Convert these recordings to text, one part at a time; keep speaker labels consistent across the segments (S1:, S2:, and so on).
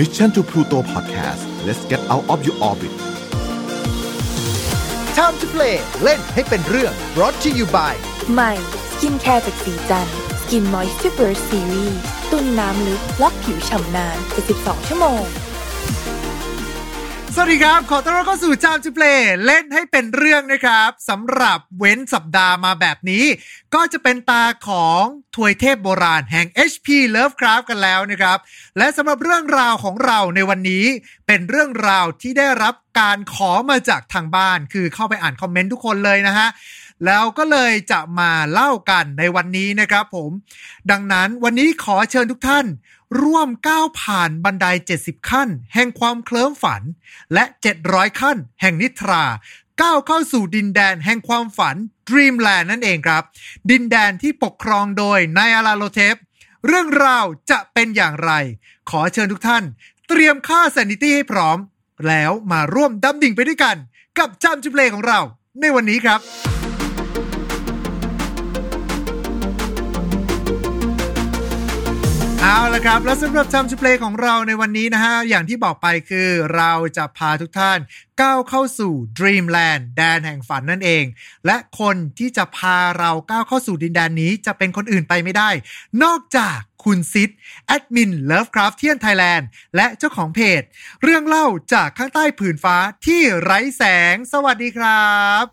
S1: Mission to Pluto Podcast let's get out of your orbit
S2: Time to play เล่นให้เป็นเรื่อง brought to you by
S3: ใหม่ skincare จากศรีจันทร์ Skin Moisture Series ตุนน้ำลึกล็อกผิวฉ่ำนาน72ชั่วโมง
S4: สวัสดีครับ ขอต้อนรับเข้าสู่ Time to Play เล่นให้เป็นเรื่องนะครับสำหรับเว้นสัปดาห์มาแบบนี้ ก็จะเป็นตาของถวยเทพโบราณแห่ง HP Lovecraft กันแล้วนะครับ และสำหรับเรื่องราวของเราในวันนี้ เป็นเรื่องราวที่ได้รับการขอมาจากทางบ้าน คือเข้าไปอ่านคอมเมนต์ทุกคนเลยนะฮะแล้วก็เลยจะมาเล่ากันในวันนี้นะครับผม ดังนั้นวันนี้ขอเชิญทุกท่าน ร่วมก้าวผ่านบันได 70 ขั้น แห่งความเคลิ้มฝัน และ 700 ขั้น แห่งนิทรา ก้าวเข้าสู่ดินแดนแห่งความฝัน Dreamland นั่นเองครับ ดินแดนที่ปกครองโดยนายอาราโลเทป เรื่องราวจะเป็นอย่างไร ขอเชิญทุกท่าน เตรียมค่า sanity ให้พร้อม แล้วมาร่วมดำดิ่งไปด้วยกัน กับจำจุเพลงของเราในวันนี้ครับ เอาละครับ แล้วสำหรับจำจุเพลงของเราในวันนี้นะฮะ อย่างที่บอกไปคือเราจะพาทุกท่านก้าวเข้าสู่ Dreamland แดนแห่งฝันนั่นเอง และคนที่จะพาเราก้าวเข้าสู่ดินแดนนี้จะเป็นคนอื่นไปไม่ได้ นอกจากคุณซิดแอดมิน Lovecraft เทียนไทยแลนด์และเจ้าของเพจ เรื่องเล่าจากข้างใต้ผืนฟ้าที่ไร้แสง สวัสดีครับ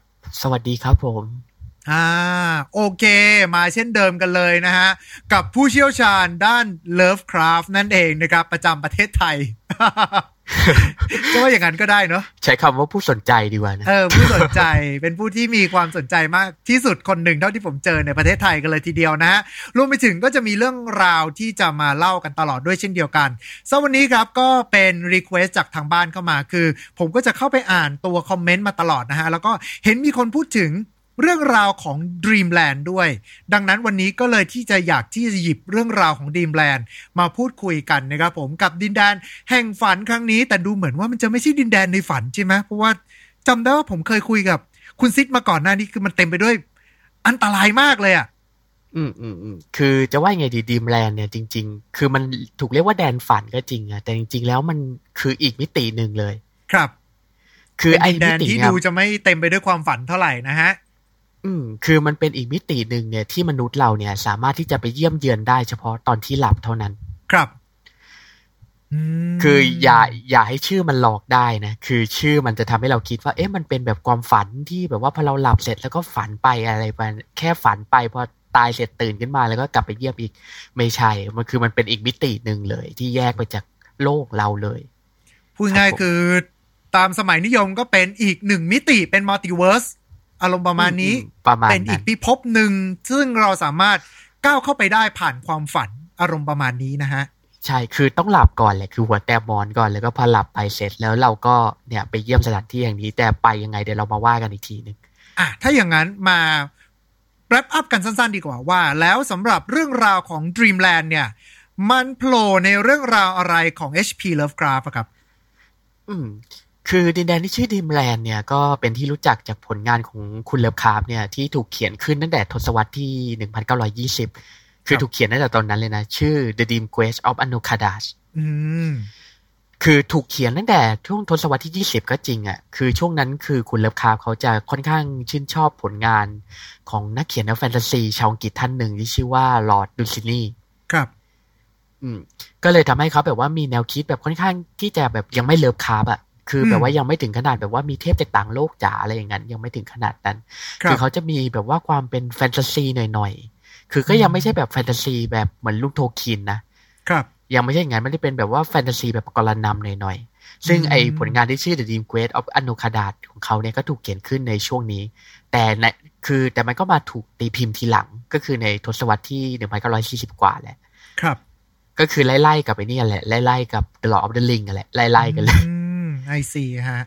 S5: สวัสดีครับผม
S4: อ่าโอเค มาเช่นเดิมกันเลยนะฮะ กับผู้เชี่ยวชาญด้าน Lovecraft นั่นเองนะครับ ประจำประเทศไทยจะว่าอย่างนั้นก็ได้เนาะ
S5: ใช้คำว่าผู้สนใจดีกว่านะ
S4: เออผู้สนใจเป็นผู้ที่มีความสนใจมากที่สุดคนหนึ่งเท่าที่ผมเจอในประเทศไทยกันเลยทีเดียวนะฮะรวมไปถึงก็จะมีเรื่องราวที่จะมาเล่ากันตลอดด้วยเช่นเดียวกันสำหรับวันนี้ครับก็เป็นรีเควสจากทางบ้านเข้ามาคือ ผมก็จะเข้าไปอ่านตัวคอมเมนต์มาตลอดนะฮะแล้วก็เห็นมีคนพูดถึง เรื่องราวของ Dreamland ด้วย ดังนั้นวันนี้ก็เลยที่จะอยากที่จะหยิบเรื่องราวของ Dreamland มาพูดคุยกันนะครับผมกับดินแดนแห่งฝันครั้งนี้ แต่ดูเหมือนว่ามันจะไม่ใช่ดินแดนในฝันใช่ไหมเพราะว่าจำได้ว่าผมเคยคุยกับ คุณซิดมาก่อนหน้านี้คือมันเต็มไปด้วย อันตรายมากเลยอะ่ะ
S5: อืมอืมอืมคือจะว่ายังไงดีดีมแลนด์เนี่ยจริง ๆ คือมันถูกเรียกว่าแดนฝันก็จริงอะแต่จริง ๆ แล้วมันคืออีกมิติหนึ่งเลย
S4: ครับ
S5: คือ
S4: เป็น
S5: ไอ้
S4: ดินแด
S5: มิ
S4: น
S5: ติ
S4: ที่
S5: เนี่ย
S4: ดูจะไม่เต็มไปด้วยความฝันเท่าไหร่นะฮะ
S5: อืมคือมันเป็นอีกมิติหนึ่งเนี่ยที่มนุษย์เราเนี่ย สามารถที่จะไปเยี่ยมเยือนได้เฉพาะตอนที่หลับเท่านั้น
S4: ครับอืม
S5: คืออย่าอย่าให้ชื่อมันหลอกได้นะ คือชื่อมันจะทำให้เราคิดว่า เอ๊ะมันเป็นแบบความฝันที่แบบว่าพอเราหลับเสร็จแล้วก็ฝันไปอะไรไปแค่ฝันไปพอตายเสร็จตื่นขึ้นมาแล้วก็กลับไปเยี่ยมอีกไม่ใช่ มันคือมันเป็นอีกมิติหนึ่งเลย ที่แยกไปจากโลกเราเลย
S4: พูดง่าย
S5: ครับผม
S4: คือตามสมัยนิยมก็เป็นอีกหนึ่งมิติเป็นมัลติเวิร์ส อารมณ์ประมาณนี้
S5: อืมประมาณ
S4: เป็นอี
S5: นั้
S4: ก
S5: น
S4: พิภพหนึ่งซึ่งเราสามารถก้าวเข้าไปได้ผ่านความฝันอารมณ์ประมาณนี้นะฮะ
S5: ใช่คือต้องหลับก่อนแหละคือหัวแตมอนก่อนแล้วก็พอหลับไปเสร็จแล้วเราก็เนี่ยไปเยี่ยมสถานที่อย่างนี้ แต่ไปยังไงเดี๋ยวเรามาว่ากันอีกทีหนึ่ง
S4: อะถ้าอย่างนั้นมา wrap up กันสั้น ๆ ดีกว่าว่า แล้วสำหรับเรื่องราวของ Dreamland เนี่ย มันโผล่ในเรื่องราวอะไรของ HP Lovecraft อะครับ
S5: อืม คือดินแดนที่ชื่อดิมแลนด์เนี่ยก็เป็นที่รู้จักจากผลงานของคุณเลิฟคราฟต์เนี่ยที่ถูกเขียนขึ้นตั้งแต่ทศวรรษที่ 1920 คือถูกเขียนตั้งแต่ตอนนั้นเลยนะ ชื่อ The Dream Quest of Unknown Kadath
S4: อืม
S5: คือถูกเขียนตั้งแต่ช่วงทศวรรษที่ 20 ก็จริงอะ่ะ คือช่วงนั้นคือคุณเลิฟคราฟต์เขาจะค่อนข้างชื่นชอบผลงานของนักเขียนแนวแฟนตาซีชาวอังกฤษท่านหนึ่งที่ชื่อว่า Lord Dunsany
S4: ครับ
S5: อืมก็เลยทำให้เขาแบบว่ามีแนวคิดแบบค่อนข้างที่จะแบบยังไม่เลิฟคราฟต์อะ คือแบบว่ายังไม่ถึงขนาดแบบว่ามีเทพจากต่างโลกจ๋าอะไรอย่างนั้นยังไม่ถึงขนาดนั้น
S4: ครับ
S5: คือเขาจะมีแบบว่าความเป็นแฟนตาซีหน่อยๆ คือก็ยังไม่ใช่แบบแฟนตาซีแบบเหมือนลูกโทคินนะ
S4: ครับ
S5: ยังไม่ใช่อย่างนั้นไม่ได้เป็นแบบว่าแฟนตาซีแบบกรนำหน่อยๆ ซึ่ง
S4: อืม
S5: ไอผลงานที่ชื่อ The Dream Quest of a n u k a d a t ของเขาเนี่ยก็ถูกเขียนขึ้นในช่วงนี้ แต่ในคือแต่มันก็มาถูกตีพิมพ์ทีหลังก็คือในทศวรรษที่ 1940 กว่าแหละ
S4: ครับ
S5: ก็คือไล่ๆกับไอ้นี่แหละไล่ๆกับ The Lord of the Ring กันแหละไล่ๆกันเลย
S4: อืมไอซีฮะ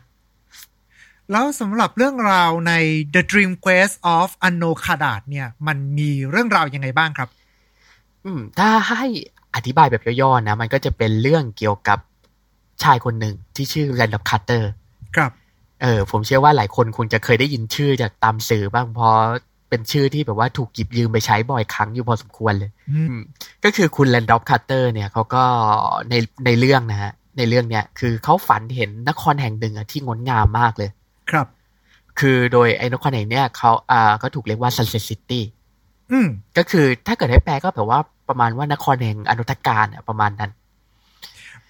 S4: แล้วสำหรับเรื่องราวใน The Dream Quest of a n o k a d a t เนี่ย มันมีเรื่องราวยังไงบ้างครับ
S5: อืม ถ้าให้อธิบายแบบย่อๆนะ มันก็จะเป็นเรื่องเกี่ยวกับชายคนหนึ่งที่ชื่อแรนดอ c คัตเตอร์
S4: ครับ
S5: เออ ผมเชื่อว่าหลายคนคงจะเคยได้ยินชื่อจากตามสื่อบ้างเพราะเป็นชื่อที่แบบว่าถูกหยิบยืมไปใช้บ่อยครั้งอยู่พอสมควรเลย
S4: อืม
S5: อืมก็คือคุณแรนดอ c คัตเตอร์เนี่ยเขาก็ในในเรื่องนะฮะ ในเรื่องเนี้ยคือเขาฝันเห็นนครแห่งหนึ่งอะที่งดงามมากเลย
S4: ครับ
S5: คือโดยไอ้นครแห่งเนี้ยเขาอ่าก็ถูกเรียกว่า Sunset City
S4: อืม
S5: ก็คือถ้าเกิดให้แปลก็แบบว่าประมาณว่านครแห่งอนุทการอะประมาณนั้น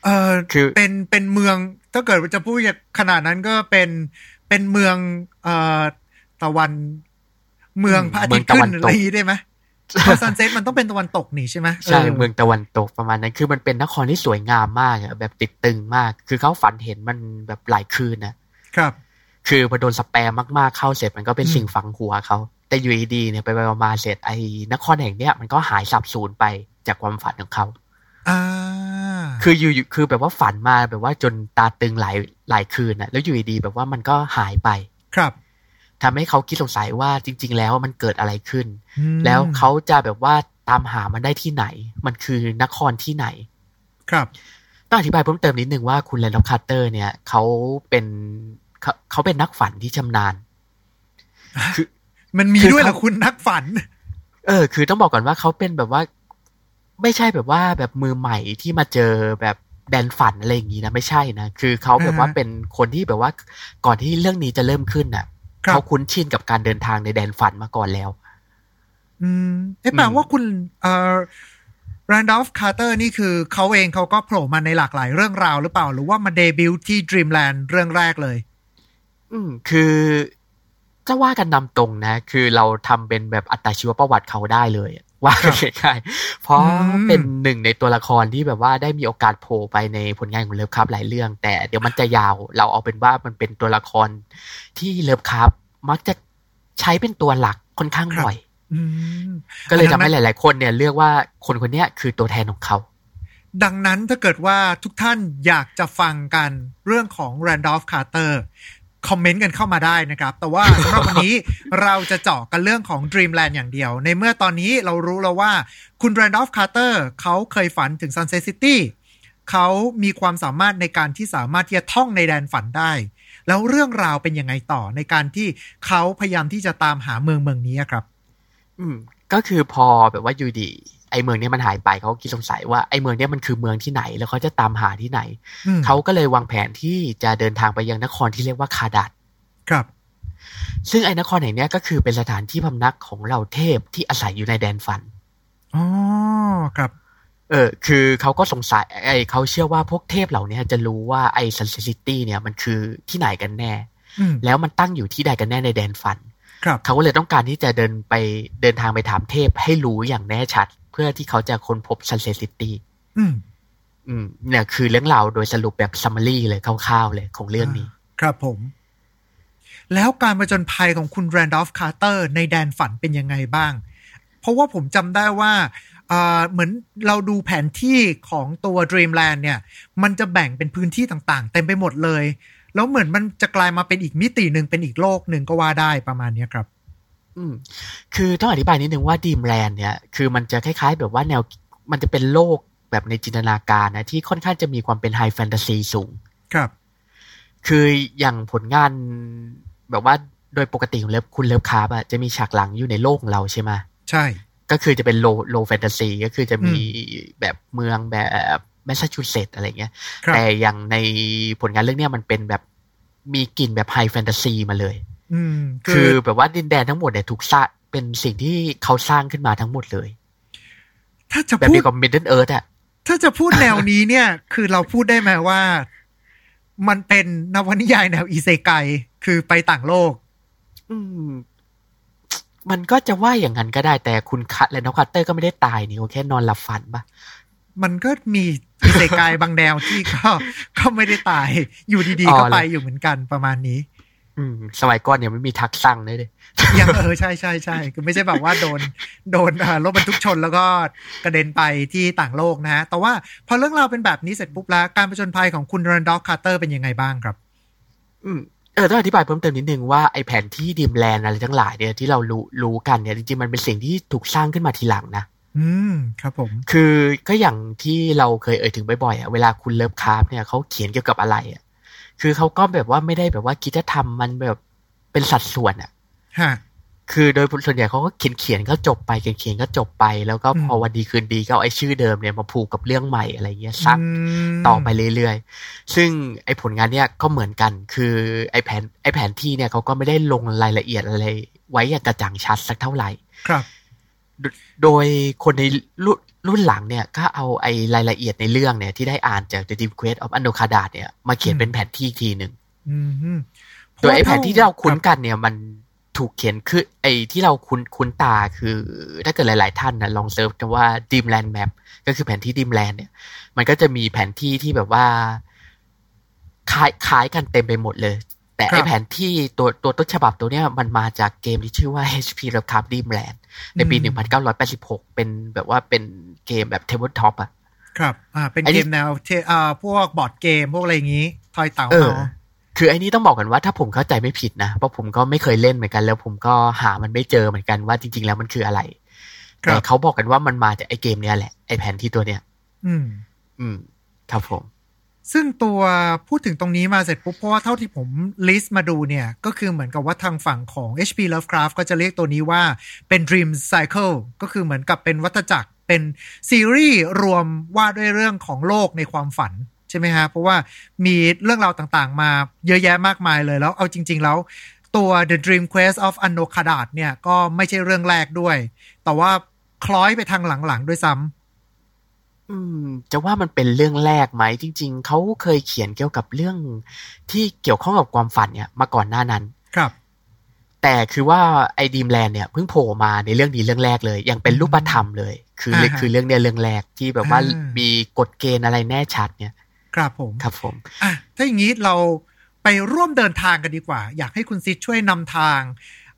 S4: เออ
S5: คือ
S4: เป็นเป็นเมือง ถ้าเกิดว่าจะพูดขนาดนั้นก็เป็นเป็นเมืองเอ่อตะวัน เมืองพระอาทิตย์ขึ้นอะไรอย่างงี้ได้ไหมเพราะ ซันเซ็ตมันต้องเป็นตะวันตกนี่ใช่ไหม
S5: ใช่
S4: เออ
S5: เมืองตะวันตกประมาณนั้นคือมันเป็นนครที่สวยงามมากอะแบบติดตึงมาก คือเขาฝันเห็นมันแบบหลายคืนนะครับ คือพอโดนสแปมมากๆเข้าเสร็จมันก็เป็น
S4: อืม
S5: สิ่งฝังหัวเขาแต่อยู่ดีๆเนี่ยไปไปมาๆเสร็จไอ้นครแห่งเนี้ยมันก็หายสับสูญไปจากความฝันของเขา
S4: อ่า
S5: คืออยู่อยู่คือแบบว่าฝันมาแบบว่าจนตาตึงหลายหลายคืนน่ะแล้วอยู่ดีๆแบบว่ามันก็หายไป
S4: ครับ
S5: ทำให้เขาคิดสงสัยว่าจริง ๆ แล้วมันเกิดอะไรขึ้น
S4: อืม
S5: แล้วเขาจะแบบว่าตามหามันได้ที่ไหน มันคือนครที่ไหน
S4: ครับ
S5: ต้องอธิบายเพิ่มเติมนิดนึงว่าคุณแรนดอล์ฟคาร์เตอร์ เนี่ยเขาเป็นเขาเขาเป็นนักฝันที่ชำนาญคือ
S4: มันมี
S5: คือ
S4: ด้วยเหรอ
S5: เขา
S4: คุณนักฝัน
S5: เออ คือต้องบอกก่อนว่าเขาเป็นแบบว่า ไม่ใช่แบบว่าแบบมือใหม่ที่มาเจอแบบแดนฝันอะไรอย่างนี้นะไม่ใช่นะ คือเขาแบบว่า
S4: อ่าฮะ
S5: เป็นคนที่แบบว่าก่อนที่เรื่องนี้จะเริ่มขึ้นน่ะ
S4: ครับ
S5: เขาคุ้นชินกับการเดินทางในแดนฝันมาก่อนแล้ว
S4: อืมเอ๊ะแปล
S5: อืม
S4: ว่าคุณเอ่อแรนดอลฟ์คาร์เตอร์นี่คือเขาเองเขาก็โผล่มาในหลากหลายเรื่องราวหรือเปล่า หรือว่ามาเดบิวต์ที่ Dreamland เรื่องแรกเลย
S5: อืม คือจะว่ากันนำตรงนะ คือเราทำเป็นแบบอัตชีวประวัติเขาได้เลยอะ ว่า
S4: ครับ
S5: ง่ายๆเพราะ
S4: อืม
S5: เป็นหนึ่งในตัวละครที่แบบว่าได้มีโอกาสโผล่ไปในผลงานของเลิฟคราฟต์หลายเรื่อง แต่เดี๋ยวมันจะยาวเราเอาเป็นว่ามันเป็นตัวละครที่เลิฟคัพมักจะใช้เป็นตัวหลักค่อนข้างบ่อย
S4: อืม
S5: ก็เลยทำให้
S4: ดัง
S5: ห
S4: นั้น
S5: ลาย ๆ คนเนี่ยเลือกว่าคนคนเนี้ยคือตัวแทนของเขา
S4: ดังนั้นถ้าเกิดว่าทุกท่านอยากจะฟังกันเรื่องของ Randolph Carter คอมเมนต์กันเข้ามาได้นะครับ แต่ว่าสำหรับวันนี้เราจะเจาะกันเรื่องของ Dreamland อย่างเดียว ในเมื่อตอนนี้เรารู้แล้วว่าคุณ Randolph Carter เขาเคยฝันถึง Sunset City เขามีความสามารถในการที่สามารถที่จะท่องในแดนฝันได้ แล้วเรื่องราวเป็นยังไงต่อในการที่เขาพยายามที่จะตามหาเมืองเมืองนี้ครับ
S5: อืม ก็คือพอแบบว่าอยู่ดี ไอ้เมืองเนี้ยมันหายไปเขาก็คิดสงสัยว่าไอ้เมืองเนี้ยมันคือเมืองที่ไหน แล้วเขาจะตามหาที่ไหน
S4: อืม
S5: เขาก็เลยวางแผนที่จะเดินทางไปยังนครที่เรียกว่าคาดัด
S4: ครับ
S5: ซึ่งไอ้นครแห่งเนี้ยก็คือเป็นสถานที่พำนักของเหล่าเทพที่อาศัยอยู่ในแดนฝัน
S4: อ๋อครับ
S5: เออคือเขาก็สงสัยไอ้เขาเชื่อว่าพวกเทพเหล่าเนี้ยจะรู้ว่าไอ้ Sunset City เนี่ยมันคือที่ไหนกันแน่
S4: อืม
S5: แล้วมันตั้งอยู่ที่ใดกันแน่ในแดนฝัน
S4: ครับ
S5: เขาก็เลยต้องการที่จะเดินไปเดินทางไปถามเทพให้รู้อย่างแน่ชัด เพื่อที่เขาจะค้นพบ Sunset City
S4: อืม
S5: อืมเนี่ยคือเรื่องราวโดยสรุปแบบ summary เลยคร่าวๆเลยของเรื่องนี้
S4: ครับผม แล้วการประจนภัยของคุณแรนดอลฟ์คาร์เตอร์ในแดนฝันเป็นยังไงบ้าง เพราะว่าผมจำได้ว่าอ่าเหมือนเราดูแผนที่ของตัว Dreamland เนี่ย มันจะแบ่งเป็นพื้นที่ต่างๆ เต็มไปหมดเลย แล้วเหมือนมันจะกลายมาเป็นอีกมิติหนึ่งเป็นอีกโลกหนึ่งก็ว่าได้ประมาณเนี้ยครับ
S5: อืมคือต้องอธิบายนิดนึงว่าดีมแลนด์เนี่ย คือมันจะคล้ายๆ แบบว่าแนวมันจะเป็นโลกแบบในจินตนาการนะ ที่ค่อนข้างจะมีความเป็นไฮแฟนตาซีสูง
S4: ครับ
S5: คืออย่างผลงานแบบว่าโดยปกติของเลิฟคุณเลิฟคราฟต์อะจะมีฉากหลังอยู่ในโลกของเราใช่ไหม
S4: ใช่
S5: ก็คือจะเป็น low low fantasy ก็คือจะมีแบบเมืองแบบแมสซาชูเซตส์อะไรเงี้ย
S4: ครับ
S5: แต่อย่างในผลงานเรื่องเนี้ยมันเป็นแบบมีกลิ่นแบบ high fantasy มาเลย
S4: อืม
S5: คื
S4: คืออ
S5: แบบว่าดินแดนทั้งหมดเนี่ยถูกสร้างเป็นสิ่งที่เขาสร้างขึ้นมาทั้งหมดเลย
S4: ถ้าจะ
S5: แบบ
S4: พูด
S5: เดียวกับ Middle-earth อะ
S4: ถ้าจะพูดแนวนี้เนี่ย คือเราพูดได้ไหมว่า มันเป็นนวนิยายแนวอีเซไกคือไปต่างโลก
S5: อืม มันก็จะว่าอย่างนั้นก็ได้แต่คุณคาร์เตอร์แรนดอล์ฟคาร์เตอร์ก็ไม่ได้ตายนี่เขาแค่นอนหลับฝันปะ
S4: มันก็มีอีเซไกบางแนวที่ก็ก็ไม่ได้ตาย อยู่ดีๆก็ไปอยู่เหมือนกันประมาณนี้
S5: อืม สมัยก่อนเนี่ยไม่มี Truck-san เลยเลย
S4: ยังเออใช่ใช่ใช่คือไม่ใช่แบบว่าโดนโดนเอ่อรถบรรทุกชนแล้วก็กระเด็นไปที่ต่างโลกนะฮะ แต่ว่าพอเรื่องราวเป็นแบบนี้เสร็จปุ๊บแล้ว การผจญภัยของคุณรันดอ c คาร์เตอร์เป็นยังไงบ้างครับ
S5: อืมเออต้องอธิบายเพิ่มเติมนิดนึงว่าไอ้แผนที่ Dreamland อะไรทั้งหลายเนี่ยที่เรารู้รู้กันเนี่ยจริงๆมันเป็นสิ่งที่ถูกสร้างขึ้นมาทีหลังนะ
S4: อืมครับผม
S5: คือก็อย่างที่เราเคยเอ่ยถึงบ่อยๆอะเวลาคุณเลิฟคราฟต์เนี่ยเขาเขียนเกี่ยวกับอะไรอะ คือเขาก็แบบว่าไม่ได้แบบว่าคิดจะทำมันแบบเป็นสัดส่วนอะ
S4: ฮะ
S5: คือโดยส่วนใหญ่เขาก็เขียนเขียนก็จบไปเขียนเขียนก็จบไป แล้วก็พอวันดีคืนดีก็เอาไอ้ชื่อเดิมเนี่ยมาผูกกับเรื่องใหม่อะไรเงี้ยซัก
S4: ม
S5: ต่อไปเรื่อยๆ ซึ่งไอ้ผลงานเนี่ยก็เหมือนกัน คือไอ้แผนไอ้แผนที่เนี่ยเขาก็ไม่ได้ลงรายละเอียดอะไร ไว้อย่างกระจ่างชัดสักเท่าไหร่
S4: ครับ
S5: โดโดยคนในรุ่นรุ่นหลังเนี่ยก็เอาไอ้รายละเอียดในเรื่องเนี่ยที่ได้อ่านจาก The Dream Quest of a n o k a d a เนี่ยมาเขียนเป็นแผนที่อีกทีหนึ่ง
S4: อืม
S5: โดยไอ้แผนที่ที่เราคุ้น
S4: รับ
S5: กันเนี่ยมันถูกเขียนคือ ไอ้ที่เราคุ้นคุ้นตาคือ ถ้าเกิดหลาย ๆ ท่านนะลองเซิร์ชคำว่า Dreamland Map ก็คือแผนที่ Dreamland เนี่ย มันก็จะมีแผนที่ที่แบบว่าคล้ายคล้ายกันเต็มไปหมดเลย แต่
S4: ครับ
S5: ไอ้แผนที่ตัวตัวต้นฉบับตัวเนี้ยมันมาจากเกมที่ชื่อว่า HP Lovecraft Dreamland ในปี 1986 เป็นแบบว่าเป็นเกมแบบ Tabletop อะ
S4: ครับ อ่า เป็น
S5: ไอ้นี่
S4: เกมแนวเทอ่าพวกบอร์ดเกมพวกอะไรอย่างนี้ ทอยเต่า
S5: เออ
S4: เนาะ
S5: คือไอ้นี่ต้องบอกกันว่าถ้าผมเข้าใจไม่ผิดนะ เพราะผมก็ไม่เคยเล่นเหมือนกัน แล้วผมก็หามันไม่เจอเหมือนกันว่าจริง ๆ แล้วมันคืออะไร
S4: ครั
S5: แต่
S4: บ
S5: เขาบอกกันว่ามันมาจากไอ้เกมเนี้ยแหละไอ้แผนที่ตัวเนี้ย
S4: อืม
S5: อืม ครับผม
S4: ซึ่งตัวพูดถึงตรงนี้มาเสร็จปุ๊บเพราะว่าเท่าที่ผมลิสต์มาดูเนี่ย ก็คือเหมือนกับว่าทางฝั่งของ HP Lovecraft ก็จะเรียกตัวนี้ว่าเป็น Dream Cycle ก็คือเหมือนกับเป็นวัฏจักรเป็นซีรีส์รวมว่าด้วยเรื่องของโลกในความฝันใช่ไหมฮะ เพราะว่ามีเรื่องราวต่างๆ มาเยอะแยะมากมายเลยแล้วเอาจริง ๆ แล้วตัว The Dream Quest of a n o k a d a t เนี่ย ก็ไม่ใช่เรื่องแรกด้วย แต่ว่าคล้อยไปทางหลัง ๆ ด้วยซ้ำ
S5: จะว่ามันเป็นเรื่องแรกไหม จริง ๆ เขาเคยเขียนเกี่ยวกับเรื่องที่เกี่ยวข้องกับความฝันเนี่ย มาก่อนหน้านั้น
S4: ครับ
S5: แต่คือว่าไอ้ Dreamland เนี่ยเพิ่งโผล่มาในเรื่องนี้เรื่องแรกเลย ยังเป็นรูปธรรมเลย คืออา
S4: ฮะ
S5: คือเรื่องเนี้ยเรื่องแรกที่แบบว่า
S4: อ่ามี
S5: มีกฎเกณฑ์อะไรแน่ชัดเนี่ย
S4: ครับผม
S5: ครับผม
S4: อะถ้าอย่างนี้เราไปร่วมเดินทางกันดีกว่า อยากให้คุณซิดช่วยนำทาง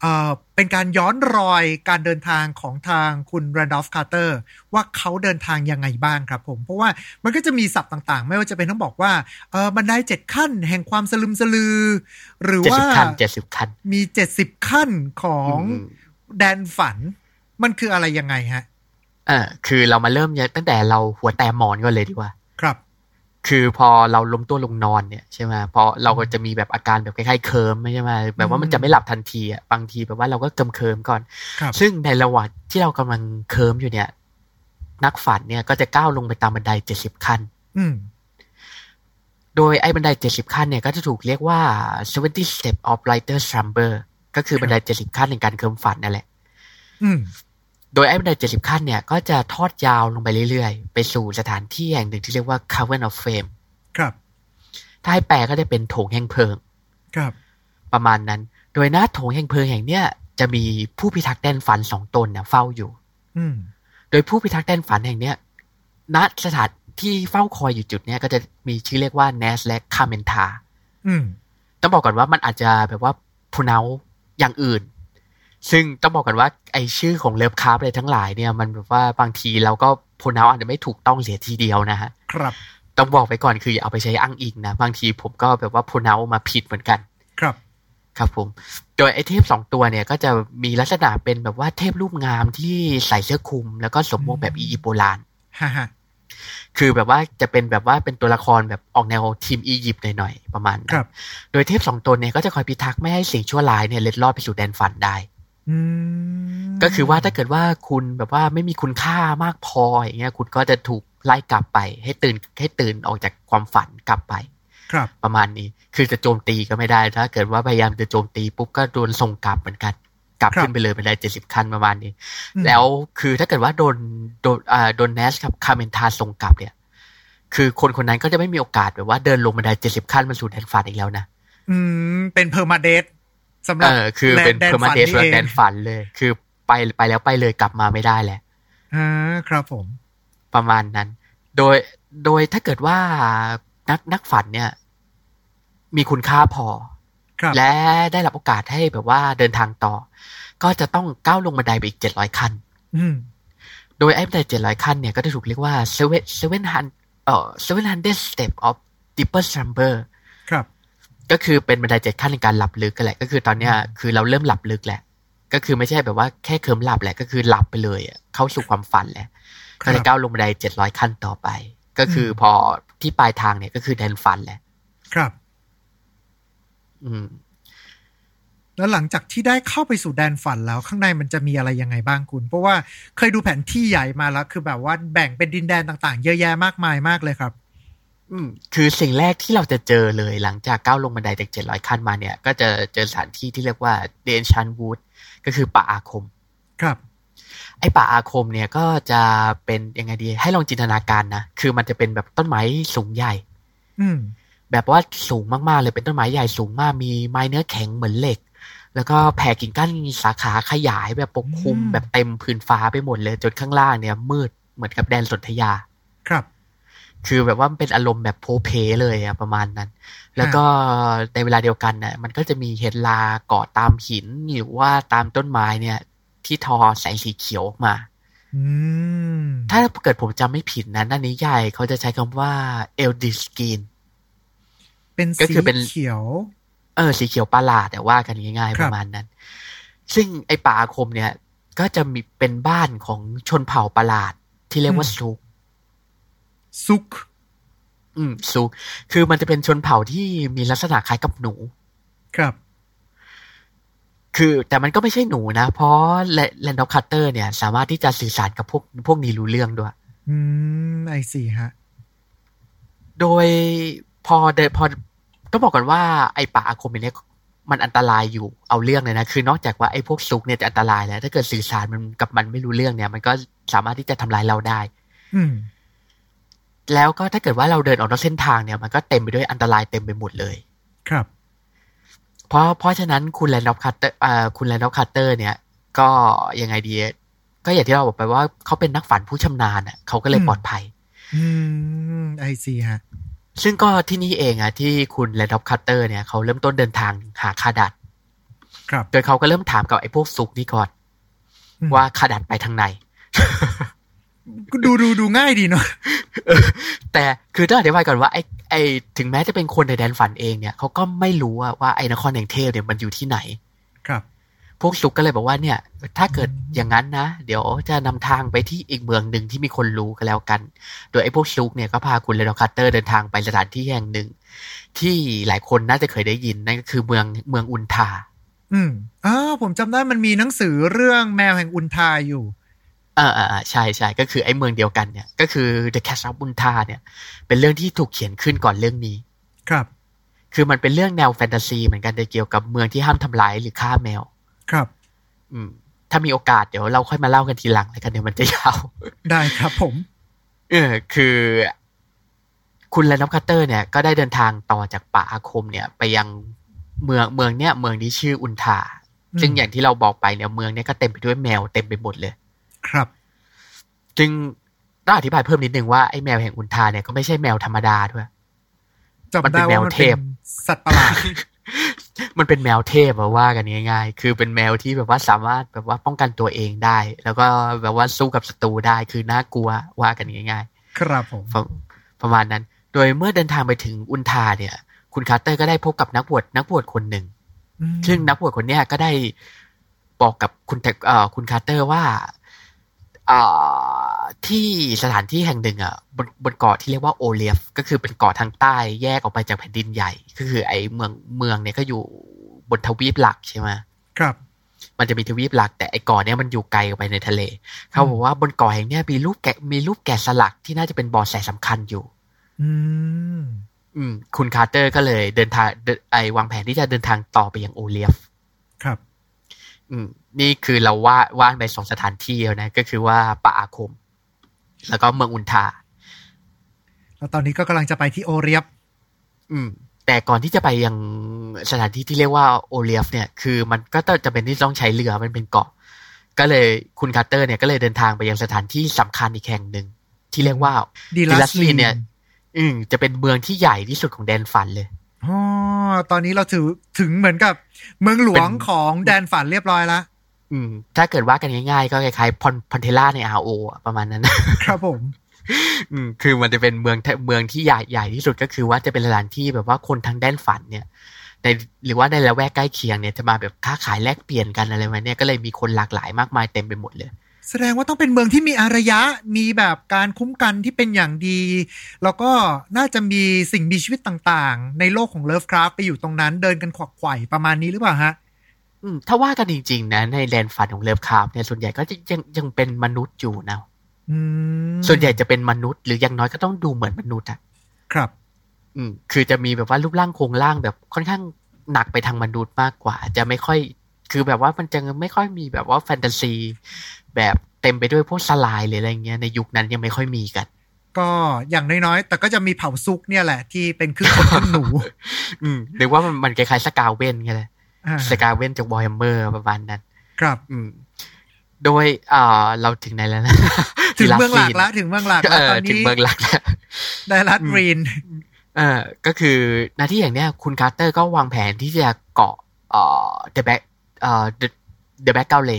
S4: เอ่อเป็นการย้อนรอยการเดินทางของทางคุณแรนดอล์ฟคาร์เตอร์ว่าเขาเดินทางยังไงบ้างครับผม เพราะว่ามันก็จะมีศัพท์ต่างๆ ไม่ว่าจะเป็นต้องบอกว่าเออบันไดเจ็ดขั้นแห่งความสลึมสลือ หรือ
S5: เจ็ด
S4: ว่า
S5: สิบขั้นเจ็ดสิบขั้น
S4: มีเจ็ดสิบขั้นของ
S5: อืม
S4: แดนฝัน มันคืออะไรยังไงฮะ
S5: เออคือเรามาเริ่มเนี่ยตั้งแต่เราหัวแตะหมอนก่อนเลยดีกว่า
S4: ครับ
S5: คือพอเราล้มตัวลงนอนเนี่ยใช่ไหมพอเราก็จะมีแบบอาการแบบคล้ายๆเคลิ้มใช่ไหมแบบว่ามันจะไม่หลับทันทีอะบางทีแบบว่าเราก็เคลิ้มเคลิ้มๆก่อน
S4: ครับ
S5: ซึ่งในระหว่างที่เรากำลังเคลิ้มอยู่เนี่ย นักฝันเนี่ยก็จะก้าวลงไปตามบันไดเจ็ดสิบขั้น
S4: อืม
S5: โดยไอ้บันไดเจ็ดสิบขั้นเนี่ยก็จะถูกเรียกว่า seventy step of lighter slumber ก็คือบันไดเจ็ดสิบขั้นในการเคิร์มฝันนั่นแหละ
S4: อืม
S5: โดยไอ้บันไดเจ็ดสิบขั้นเนี่ย ก็จะทอดยาวลงไปเรื่อยๆ ไปสู่สถานที่แห่งหนึ่งที่เรียกว่า Cavern of Fame
S4: ครับ
S5: ถ้าให้แปลก็จะเป็นโถงแห่งเพลิง
S4: ครับ
S5: ประมาณนั้น โดยหน้าโถงแห่งเพลิงแห่งเนี้ยจะมีผู้พิทักษ์แดนฝันสองตนเนี่ยเฝ้าอยู่
S4: อืม
S5: โดยผู้พิทักษ์แดนฝันแห่งเนี้ยณสถานที่เฝ้าคอยอยู่จุดเนี้ยก็จะมีชื่อเรียกว่า n a s และ c a m e n t a
S4: อืม
S5: ต้องบอกก่อนว่ามันอาจจะแบบว่าพูเนาอย่างอื่น ซึ่งต้องบอกกันว่าไอชื่อของเลิฟคาร์อะไรทั้งหลายเนี่ยมันแบบว่าบางทีเราก็พูเนาอาจจะไม่ถูกต้องเสียทีเดียวนะฮะ
S4: ครับ
S5: ต้องบอกไปก่อนคืออย่าเอาไปใช้อ้างอิงนะบางทีผมก็แบบว่าพูเนามาผิดเหมือนกัน
S4: ครับ
S5: ครับผม โดยไอเทพสองตัวเนี่ยก็จะมีลักษณะเป็นแบบว่าเทพรูปงามที่ใส่เสื้อคลุม แล้วก็สวมหมวกแบบอียิปต์โบราณ
S4: ฮ่าฮ่า
S5: คือแบบว่าจะเป็นแบบว่าเป็นตัวละครแบบออกแนวทีมอียิปต์หน่อยๆประมาณนั้น
S4: ครับ
S5: โดยเทพสองตนเนี่ยก็จะคอยพิทักษ์ไม่ให้สิ่งชั่วร้ายเนี่ยเล็ดลอดไปสู่แดนฝันได้
S4: อืม
S5: ก็คือว่าถ้าเกิดว่าคุณแบบว่าไม่มีคุณค่ามากพออย่างเงี้ย คุณก็จะถูกไล่กลับไป ให้ตื่นให้ตื่นออกจากความฝันกลับไป
S4: ครับ
S5: ประมาณนี้ คือจะโจมตีก็ไม่ได้ ถ้าเกิดว่าพยายามจะโจมตีปุ๊บก็โดนส่งกลับเหมือนกันกลับ
S4: ครับ
S5: ขึ้นไปเลยไปได้เจ็ดสิบขั้นประมาณนี้
S4: อืม
S5: แล้วคือถ้าเกิดว่าโดนโดนอ่าโดนแนชท์กับคาแมนธาส่งกลับเนี่ย คือคนคนนั้นก็จะไม่มีโอกาสแบบว่าเดินลงบันไดเจ็ดสิบขั้นมาสู่แดนฝันอีกแล้วนะ
S4: อืมเป็น permadeath สำหรั
S5: เอบอคือเป็น
S4: แด
S5: permadeath
S4: ฝั
S5: แดน
S4: ง
S5: ฝันเลย คือไปไปแล้วไปเลยกลับมาไม่ได้แหละ
S4: อ่าครับผม
S5: ประมาณนั้น โดยโดยถ้าเกิดว่านักนักฝันเนี่ย มีคุณค่าพอ
S4: ครับ
S5: และได้รับโอกาสให้แบบว่าเดินทางต่อ ก็จะต้องก้าวลงบันไดไปอีกเจ็ดร้อยขั้น
S4: อืม
S5: โดยไอ้บันไดเจ็ดร้อยขั้นเนี่ยก็จะถูกเรียกว่า seven seven hundred เอ่อ seven hundred step of deeper slumber
S4: ครับ
S5: ก็คือเป็นบันไดเจ็ดขั้นในการหลับลึกกันแหละ ก็คือตอนเนี้ยคือเราเริ่มหลับลึกแหละ ก็คือไม่ใช่แบบว่าแค่เคิมหลับแหละก็คือหลับไปเลยอะเข้าสู่ความฝันแหละ
S4: ครับ
S5: ก็จะก้าวลงบันไดเจ็ดร้อยขั้นต่อไป ก็คืออ
S4: ม
S5: พอที่ปลายทางเนี่ยก็คือแดนฝันแหละ
S4: ครับ
S5: อืม
S4: แล้วหลังจากที่ได้เข้าไปสู่แดนฝันแล้วข้างในมันจะมีอะไรยังไงบ้างคุณ เพราะว่าเคยดูแผนที่ใหญ่มาแล้ว คือแบบว่าแบ่งเป็นดินแดนต่าง ๆ เยอะแยะมากมายมากเลยครับ
S5: อืมคือสิ่งแรกที่เราจะเจอเลยหลังจากก้าวลงบันไดจากเจ็ดร้อยขั้นมาเนี่ย ก็จะเจอสถานที่ที่เรียกว่าเดนชันวูดก็คือป่าอาคม
S4: ครับ
S5: ไอ้ป่าอาคมเนี่ยก็จะเป็นยังไงดี ให้ลองจินตนาการนะ คือมันจะเป็นแบบต้นไม้สูงใหญ่
S4: อืม
S5: แบบว่าสูงมากๆเลยเป็นต้นไม้ใหญ่สูงมากมีไม้เนื้อแข็งเหมือนเหล็ก แล้วก็แผ่กิ่งก้านสาขาขยายแบบปกคลุม
S4: อืม
S5: แบบเต็มพื้นฟ้าไปหมดเลยจนข้างล่างเนี่ย มืดเหมือนกับแดนสนธยา
S4: ครับ
S5: คือแบบว่ามันเป็นอารมณ์แบบโพเพเลยอะประมาณนั้น แล้วก็ในเวลาเดียวกันน่ะมันก็จะมีเห็ดลาเกาะตามหินหรือว่าตามต้นไม้เนี่ย ที่ทอแสงสีเขียวออกมา
S4: อืม
S5: ถ้าเกิดผมจำไม่ผิดนะนั่นนิยายเขาจะใช้คำว่าเอลดิสกีน
S4: เป็น
S5: ก็
S4: สี
S5: คือเป็น
S4: เขียว
S5: เออ สีเขียวประหลาดแต่ว่ากันง่าย
S4: ค
S5: ๆ
S4: รั
S5: ป
S4: บ
S5: ระมาณนั้น ซึ่งไอ้ป่าอาคมเนี่ย ก็จะมีเป็นบ้านของชนเผ่าประหลาดที่เรียกว่าซุก
S4: ซุก
S5: อืมซุก คือมันจะเป็นชนเผ่าที่มีลักษณะคล้ายกับหนู
S4: ครับ
S5: คือแต่มันก็ไม่ใช่หนูนะ เพราะแรนดอล์ฟคาร์เตอร์เนี่ย สามารถที่จะสื่อสารกับพวกพวกนี้รู้เรื่องด้วย
S4: อืม I see ฮะ
S5: โดยพอเดินพอต้องบอกก่อนว่าไอ้ป่าอาคมเนี่ยมันอันตรายอยู่เอาเรื่องเลยนะ คือนอกจากว่าไอ้พวกซุกเนี่ยจะอันตรายแล้ว ถ้าเกิดสื่อสารมันกับมันไม่รู้เรื่องเนี่ย มันก็สามารถที่จะทำลายเราได้
S4: อืม
S5: แล้วก็ถ้าเกิดว่าเราเดินออกนอกเส้นทางเนี่ยมันก็เต็มไปด้วยอันตรายเต็มไปหมดเลย
S4: ครับ
S5: เพราะเพราะฉะนั้นคุณแรนดอล์ฟคาร์เตอร์อ่าคุณแรนด์ฟคาร์เตอร์เนี่ย ก็ยังไงดีก็อย่างที่เราบอกไปว่าเขาเป็นนักฝันผู้ชำนาญอะเขาก็เลย
S4: อืม
S5: ปลอดภัย
S4: อืม I see ฮะ
S5: ซึ่งก็ที่นี่เองอะที่คุณแรนดอล์ฟคาร์เตอร์เนี่ยเขาเริ่มต้นเดินทางหาคาดัธ
S4: ครับ
S5: โดยเขาก็เริ่มถามกับไอ้พวกซุกนี่ก่อน
S4: อืม
S5: ว่าคาดัธไปทางไหน
S4: ดูดูดูง่ายดีเนาะ
S5: แต่คือต้องอธิบายก่อนว่าไอ้ไอ้ถึงแม้จะเป็นคนในแดนฝันเองเนี่ยเขาก็ไม่รู้ว่าว่าไอ้นครแห่งเทพเนี่ยมันอยู่ที่ไหน
S4: ครับ
S5: พวกซุกก็เลยบอกว่าเนี่ย ถ้าเกิดอย่างนั้นนะ เดี๋ยวจะนำทางไปที่อีกเมืองหนึ่งที่มีคนรู้กันแล้วกัน โดยไอ้พวกซุกเนี่ยก็พาคุณเลนอคัตเตอร์เดินทางไปสถานที่แห่งหนึ่ง ที่หลายคนน่าจะเคยได้ยินนั่นก็คือเมืองเมืองอุนทา
S4: อืมอ่าผมจำได้มันมีหนังสือเรื่องแมวแห่งอุนทาอยู่
S5: อ่าอ่าอ่าใช่ใช่ก็คือไอ้เมืองเดียวกันเนี่ย ก็คือ The Cash of Unta เนี่ย เป็นเรื่องที่ถูกเขียนขึ้นก่อนเรื่องนี้
S4: ครับ
S5: คือมันเป็นเรื่องแนวแฟนตาซีเหมือนกันแต่เกี่ยวกับเมืองที่ห้ามทำลายหรือฆ่าแมว
S4: ครับ
S5: อืม ถ้ามีโอกาสเดี๋ยวเราค่อยมาเล่ากันทีหลังแล้วกันเดี๋ยวมันจะยาว
S4: ได้ครับผม
S5: เออ คือ คุณแรนดอล์ฟ คาร์เตอร์เนี่ยก็ได้เดินทางต่อจากป่าอาคมเนี่ย ไปยังเมืองเมืองเนี่ยเมืองนี้ชื่ออัลธาร์
S4: อืม
S5: ซึ่งอย่างที่เราบอกไปเนี่ยเมืองเนี่ยก็เต็มไปด้วยแมวเต็มไปหมดเลย
S4: ครับ
S5: จึงต้องอธิบายเพิ่มนิดนึงว่าไอ้แมวแห่งอัลธาร์เนี่ยก็ไม่ใช่แมวธรรมดาด้วย
S4: จำได้ว่ามัน
S5: มันเป็นแมวเท
S4: เป็น
S5: พ
S4: สัตว์ประหลาด
S5: มันเป็นแมวเทพอะว่ากันง่ายๆ คือเป็นแมวที่แบบว่าสามารถแบบว่าป้องกันตัวเองได้ แล้วก็แบบว่าสู้กับศัตรูได้ คือน่ากลัวว่ากันง่าย
S4: ครับผม
S5: ๆประประมาณนั้น โดยเมื่อเดินทางไปถึงอัลธาร์เนี่ย คุณคาร์เตอร์ก็ได้พบกับนักบวชนักบวชคนหนึ่ง
S4: อืม
S5: ซึ่งนักบวชคนเนี้ยก็ได้บอกกับคุณแตเอ่อคุณคาร์เตอร์ว่าเอ่อ ที่สถานที่แห่งหนึ่งอะบนบนเกาะที่เรียกว่าโอเรียบก็คือเป็นเกาะทางใต้แยกออกไปจากแผ่นดินใหญ่ ก็คือไอ้เมืองเมืองเนี่ยก็อยู่บนทวีปหลักใช่ไหม
S4: ครับ
S5: มันจะมีทวีปหลัก แต่ไอ้เกาะเนี้ยมันอยู่ไกลออกไปในทะเล เขาบอกว่าบนเกาะแห่งเนี้ยมีรูปแกะมีรูปแกะสลักที่น่าจะเป็นเบาะแสสำคัญอยู่
S4: อืม
S5: อืม คุณคาร์เตอร์ก็เลยเดินทางเดินไอวางแผนที่จะเดินทางต่อไปยังโอเรียบ
S4: ครับ
S5: อืม นี่คือเราว่าว่านไปสองสถานที่แล้วนะ ก็คือว่าป่าอาคม แล้วก็เมืองอัลธาร์
S4: แล้วตอนนี้ก็กำลังจะไปที่โอเรียบ
S5: อืม แต่ก่อนที่จะไปยังสถานที่ที่เรียกว่าโอเรียบเนี่ย คือมันก็ต้องจะเป็นที่ต้องใช้เรือมันเป็นเกาะ ก็เลยคุณคาร์เตอร์เนี่ยก็เลยเดินทางไปยังสถานที่สำคัญอีกแห่งหนึ่งที่เรียกว่า
S4: ดี
S5: ดิ
S4: ลั
S5: ลัธ
S4: ลี
S5: ลี
S4: น
S5: เนี่ย อืมจะเป็นเมืองที่ใหญ่ที่สุดของแดนฝันเลย
S4: อ๋อตอนนี้เราถือถึงเหมือนกับ เมืองหลวง
S5: เป็น
S4: ของแดนฝันเรียบร้อยแล้ว
S5: อืม ถ้าเกิดว่ากันง่ายๆ ก็คล้ายๆพรอนพรอนเทร่าใน RO อะประมาณนั้น
S4: ครับผม
S5: อืม คือมันจะเป็นเมืองแทเมืองที่ใหญ่ใหญ่ที่สุดก็คือว่าจะเป็นสถานที่แบบว่าคนทางด้านฝันเนี่ยในหรือว่าในละแวกใกล้เคียงเนี่ยจะมาแบบค้าขายแลกเปลี่ยนกันอะไรมาเนี่ยก็เลยมีคนหลากหลายมากมายเต็มไปหมดเลย
S4: แสดงว่าต้องเป็นเมืองที่มีอารยะมีแบบการคุ้มกันที่เป็นอย่างดี แล้วก็น่าจะมีสิ่งมีชีวิตต่างๆ ในโลกของเลิฟคราฟไปอยู่ตรงนั้น เดินกันขวักไขว่ประมาณนี้หรือเปล่าฮะ
S5: อืม ถ้าว่ากันจริง ๆ นะ ในแดนฝันของเลิฟคราฟเนี่ยส่วนใหญ่ก็จะยังยังเป็นมนุษย์อยู่นะ
S4: อืม
S5: ส่วนใหญ่จะเป็นมนุษย์ หรืออย่างน้อยก็ต้องดูเหมือนมนุษย์อะ
S4: ครับ
S5: อืม คือจะมีแบบว่ารูปร่างโครงร่างแบบค่อนข้างหนักไปทางมนุษย์มากกว่า จะไม่ค่อย คือแบบว่ามันจะไม่ค่อยมีแบบว่าแฟนตาซี แบบเต็มไปด้วยพวก slime หรืออะไรเงี้ยในยุคนั้นยังไม่ค่อยมีกัน
S4: ก็อย่างน้อยๆ แต่ก็จะมีเผาซุกเนี่ยแหละ ที่เป็นครึ่งคนครึ่งหนู
S5: อืมหรือว่ามันมันคล้ายๆสเกเวนไงแหละ
S4: อ่า
S5: สเกเวนจากวอร์แฮมเมอร์ประมาณนั้น
S4: ครับ
S5: อืม โดยเอ่อเราถึงไหนแล้วนะ
S4: ถึงเมืองหลัก
S5: ที่
S4: แล้ว ถึงเมืองหลัก
S5: เอ
S4: แล้ว
S5: อ
S4: ตอน
S5: ถึง
S4: นี้
S5: เมืองหลักแล้ว
S4: ได้รัด
S5: อืม
S4: รีน
S5: เออก็คือหน้าที่อย่างเนี้ย คุณคาร์เตอร์ก็วางแผนที่จะเกาะเอ่อ the back เอ่อ the the back เกาเล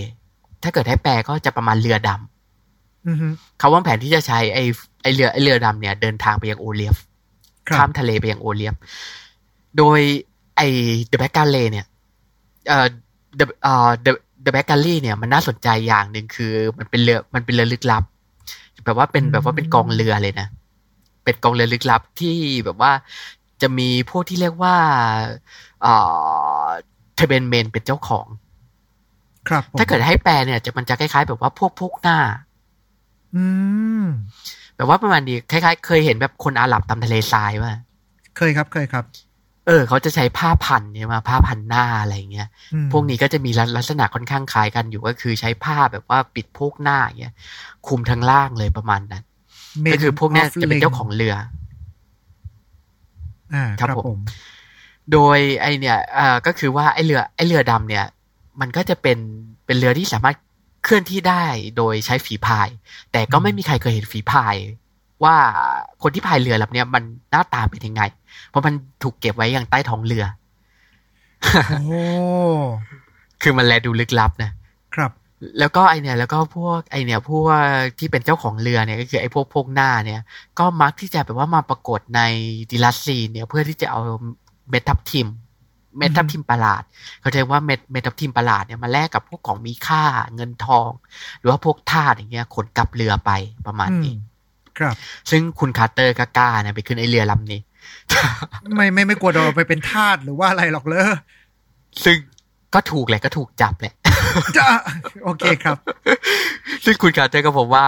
S5: ถ้าเกิดให้แปลก็จะประมาณเรือดำ
S4: อือฮึ
S5: เขาวางแผนที่จะใช้ไอ้ไอ้เรือไอ้เรือดำเนี่ย เดินทางไปยังโอเลียฟ
S4: ครับ
S5: ข้ามทะเลไปยังโอเลียฟโดยไอ้ the back เกาเลเนี่ย เอ่อ the เอ่อ the the back เกาลีเนี่ยมันน่าสนใจอย่างหนึ่งคือมันเป็นเรือมันเป็นเรือลึกลับแบบว่าเป็นแบบว่าเป็นกองเรือเลยนะ เป็นกองเรือลึกลับที่แบบว่าจะมีพวกที่เรียกว่าเอ่อเทเบนเมนเป็นเจ้าของ
S4: ครับผม
S5: ถ้าเกิดให้แปลเนี่ย จะมันจะคล้ายๆ แบบว่าพวกพวกหน้า
S4: อืม
S5: แบบว่าประมาณนี้คล้ายๆ เคยเห็นแบบคนอาหรับตามทะเลทรายว่า
S4: เคยครับเคยครับ
S5: เออ เขาจะใช้ผ้าพันเนี่ยมาผ้าพันหน้าอะไรอย่างเงี้ย
S4: อืม
S5: พวกนี้ก็จะมีลักษณะค่อนข้างคล้ายกันอยู่ก็คือใช้ผ้าแบบว่าปิดพวกหน้าอย่างเงี้ยคลุมทั้งล่างเลยประมาณนั้น
S4: Men
S5: ก็คือพวกเนี้ย
S4: of
S5: จะเป็นเจ้า
S4: Leng
S5: ของเรือ
S4: อ่า
S5: ครับ
S4: ครับ
S5: ผม
S4: ผม
S5: โดยไอเนี่ยเอ่อก็คือว่าไอเรือ ไอเรือดำเนี่ย มันก็จะเป็นเป็นเรือที่สามารถเคลื่อนที่ได้โดยใช้ฝีพาย แต่ก็ไม่มีใครเคยเห็นฝีพาย ว่าคนที่พายเรือลำเนี้ยมันหน้าตาเป็นยังไง เพราะมันถูกเก็บไว้อย่างใต้ท้องเรือ
S4: โอ้
S5: คือมันแลดูลึกลับนะ ครับ แล้วก็ไอเนี่ยแล้วก็พวกไอเนี่ยพวกที่เป็นเจ้าของเรือเนี่ยก็คือไอพวกพวกหน้าเนี่ย ก็มักที่จะแบบว่ามาปรากฏในดิลัธลีนเนี่ยเพื่อที่จะเอาเม็ดทับทิมเม็ดทับทิมประหลาด เขาเรียกว่าเม็ดเม็ดทับทิมประหลาดเนี่ยมาแลกกับพวกของมีค่าเงินทอง หรือว่าพวกทาสอย่างเงี้ยขนกลับเรือไปประมาณ
S4: อืม
S5: นี้
S4: ครับ
S5: ซึ่งคุณคาร์เตอร์ก็กล้านะไปขึ้นไอเรือลำนี้
S4: ไม่ไม่ไม่กลัวโดนไปเป็นทาสหรือว่าอะไรหรอกเลย
S5: ซึ่งก็ถูกแหละก็ถูกจับแหละ
S4: จะโอเคครับ
S5: ซึ่งคุณคาร์เตอร์ก็บอกว่า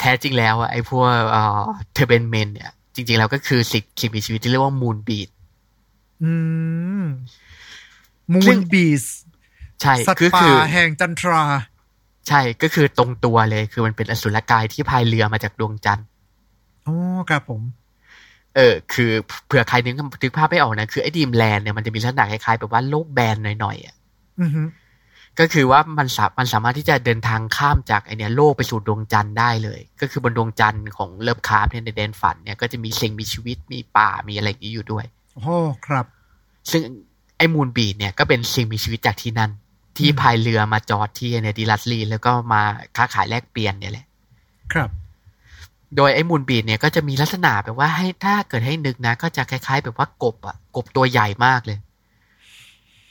S5: แท้จริงแล้วอะไอ้พวกเอ่อ turbaned men เนี่ย จริง ๆ แล้วก็คือสิ่งสิ่งมีชีวิตที่เรียกว่า moonbeast
S4: อืมมู
S5: ซึ่
S4: น
S5: ง
S4: บีส
S5: ใช่
S4: สัตว์
S5: ก็
S4: ป่า
S5: คือ
S4: แห่งจันทรา
S5: ใช่ก็คือตรงตัวเลย คือมันเป็นอสุรกายที่พายเรือมาจากดวงจันทร์
S4: โอ้ครับผม
S5: เออคือเผื่อใครนึกนึกภาพไม่ออกนะ คือไอ้ดีมแลนด์เนี่ยมันจะมีลักษณะคล้ายๆแบบว่าโลกแบนหน่อยๆอะ
S4: อือฮึ
S5: ก็คือว่ามันสามันสามารถที่จะเดินทางข้ามจากไอเนี้ยโลกไปสู่ดวงจันทร์ได้เลย ก็คือบนดวงจันทร์ของเลิฟคราฟเนี่ยในแดนฝันเนี่ยก็จะมีสิ่งมีชีวิตมีป่ามีอะไรอย่างนี้อยู่ด้วย
S4: โอ้ครับ
S5: ซึ่งไอ้ moonbeast เนี่ยก็เป็นสิ่งมีชีวิตจากที่นั่น ที่
S4: อืม
S5: พายเรือมาจอดที่ในดิลัธลีนแล้วก็มาค้าขายแลกเปลี่ยนเนี่ยแหละ
S4: ครับ
S5: โดยไอ้ moonbeast เนี่ยก็จะมีลักษณะแบบว่าให้ถ้าเกิดให้นึกนะ ก็จะคล้ายๆ แบบว่ากบอะกบตัวใหญ่มากเลย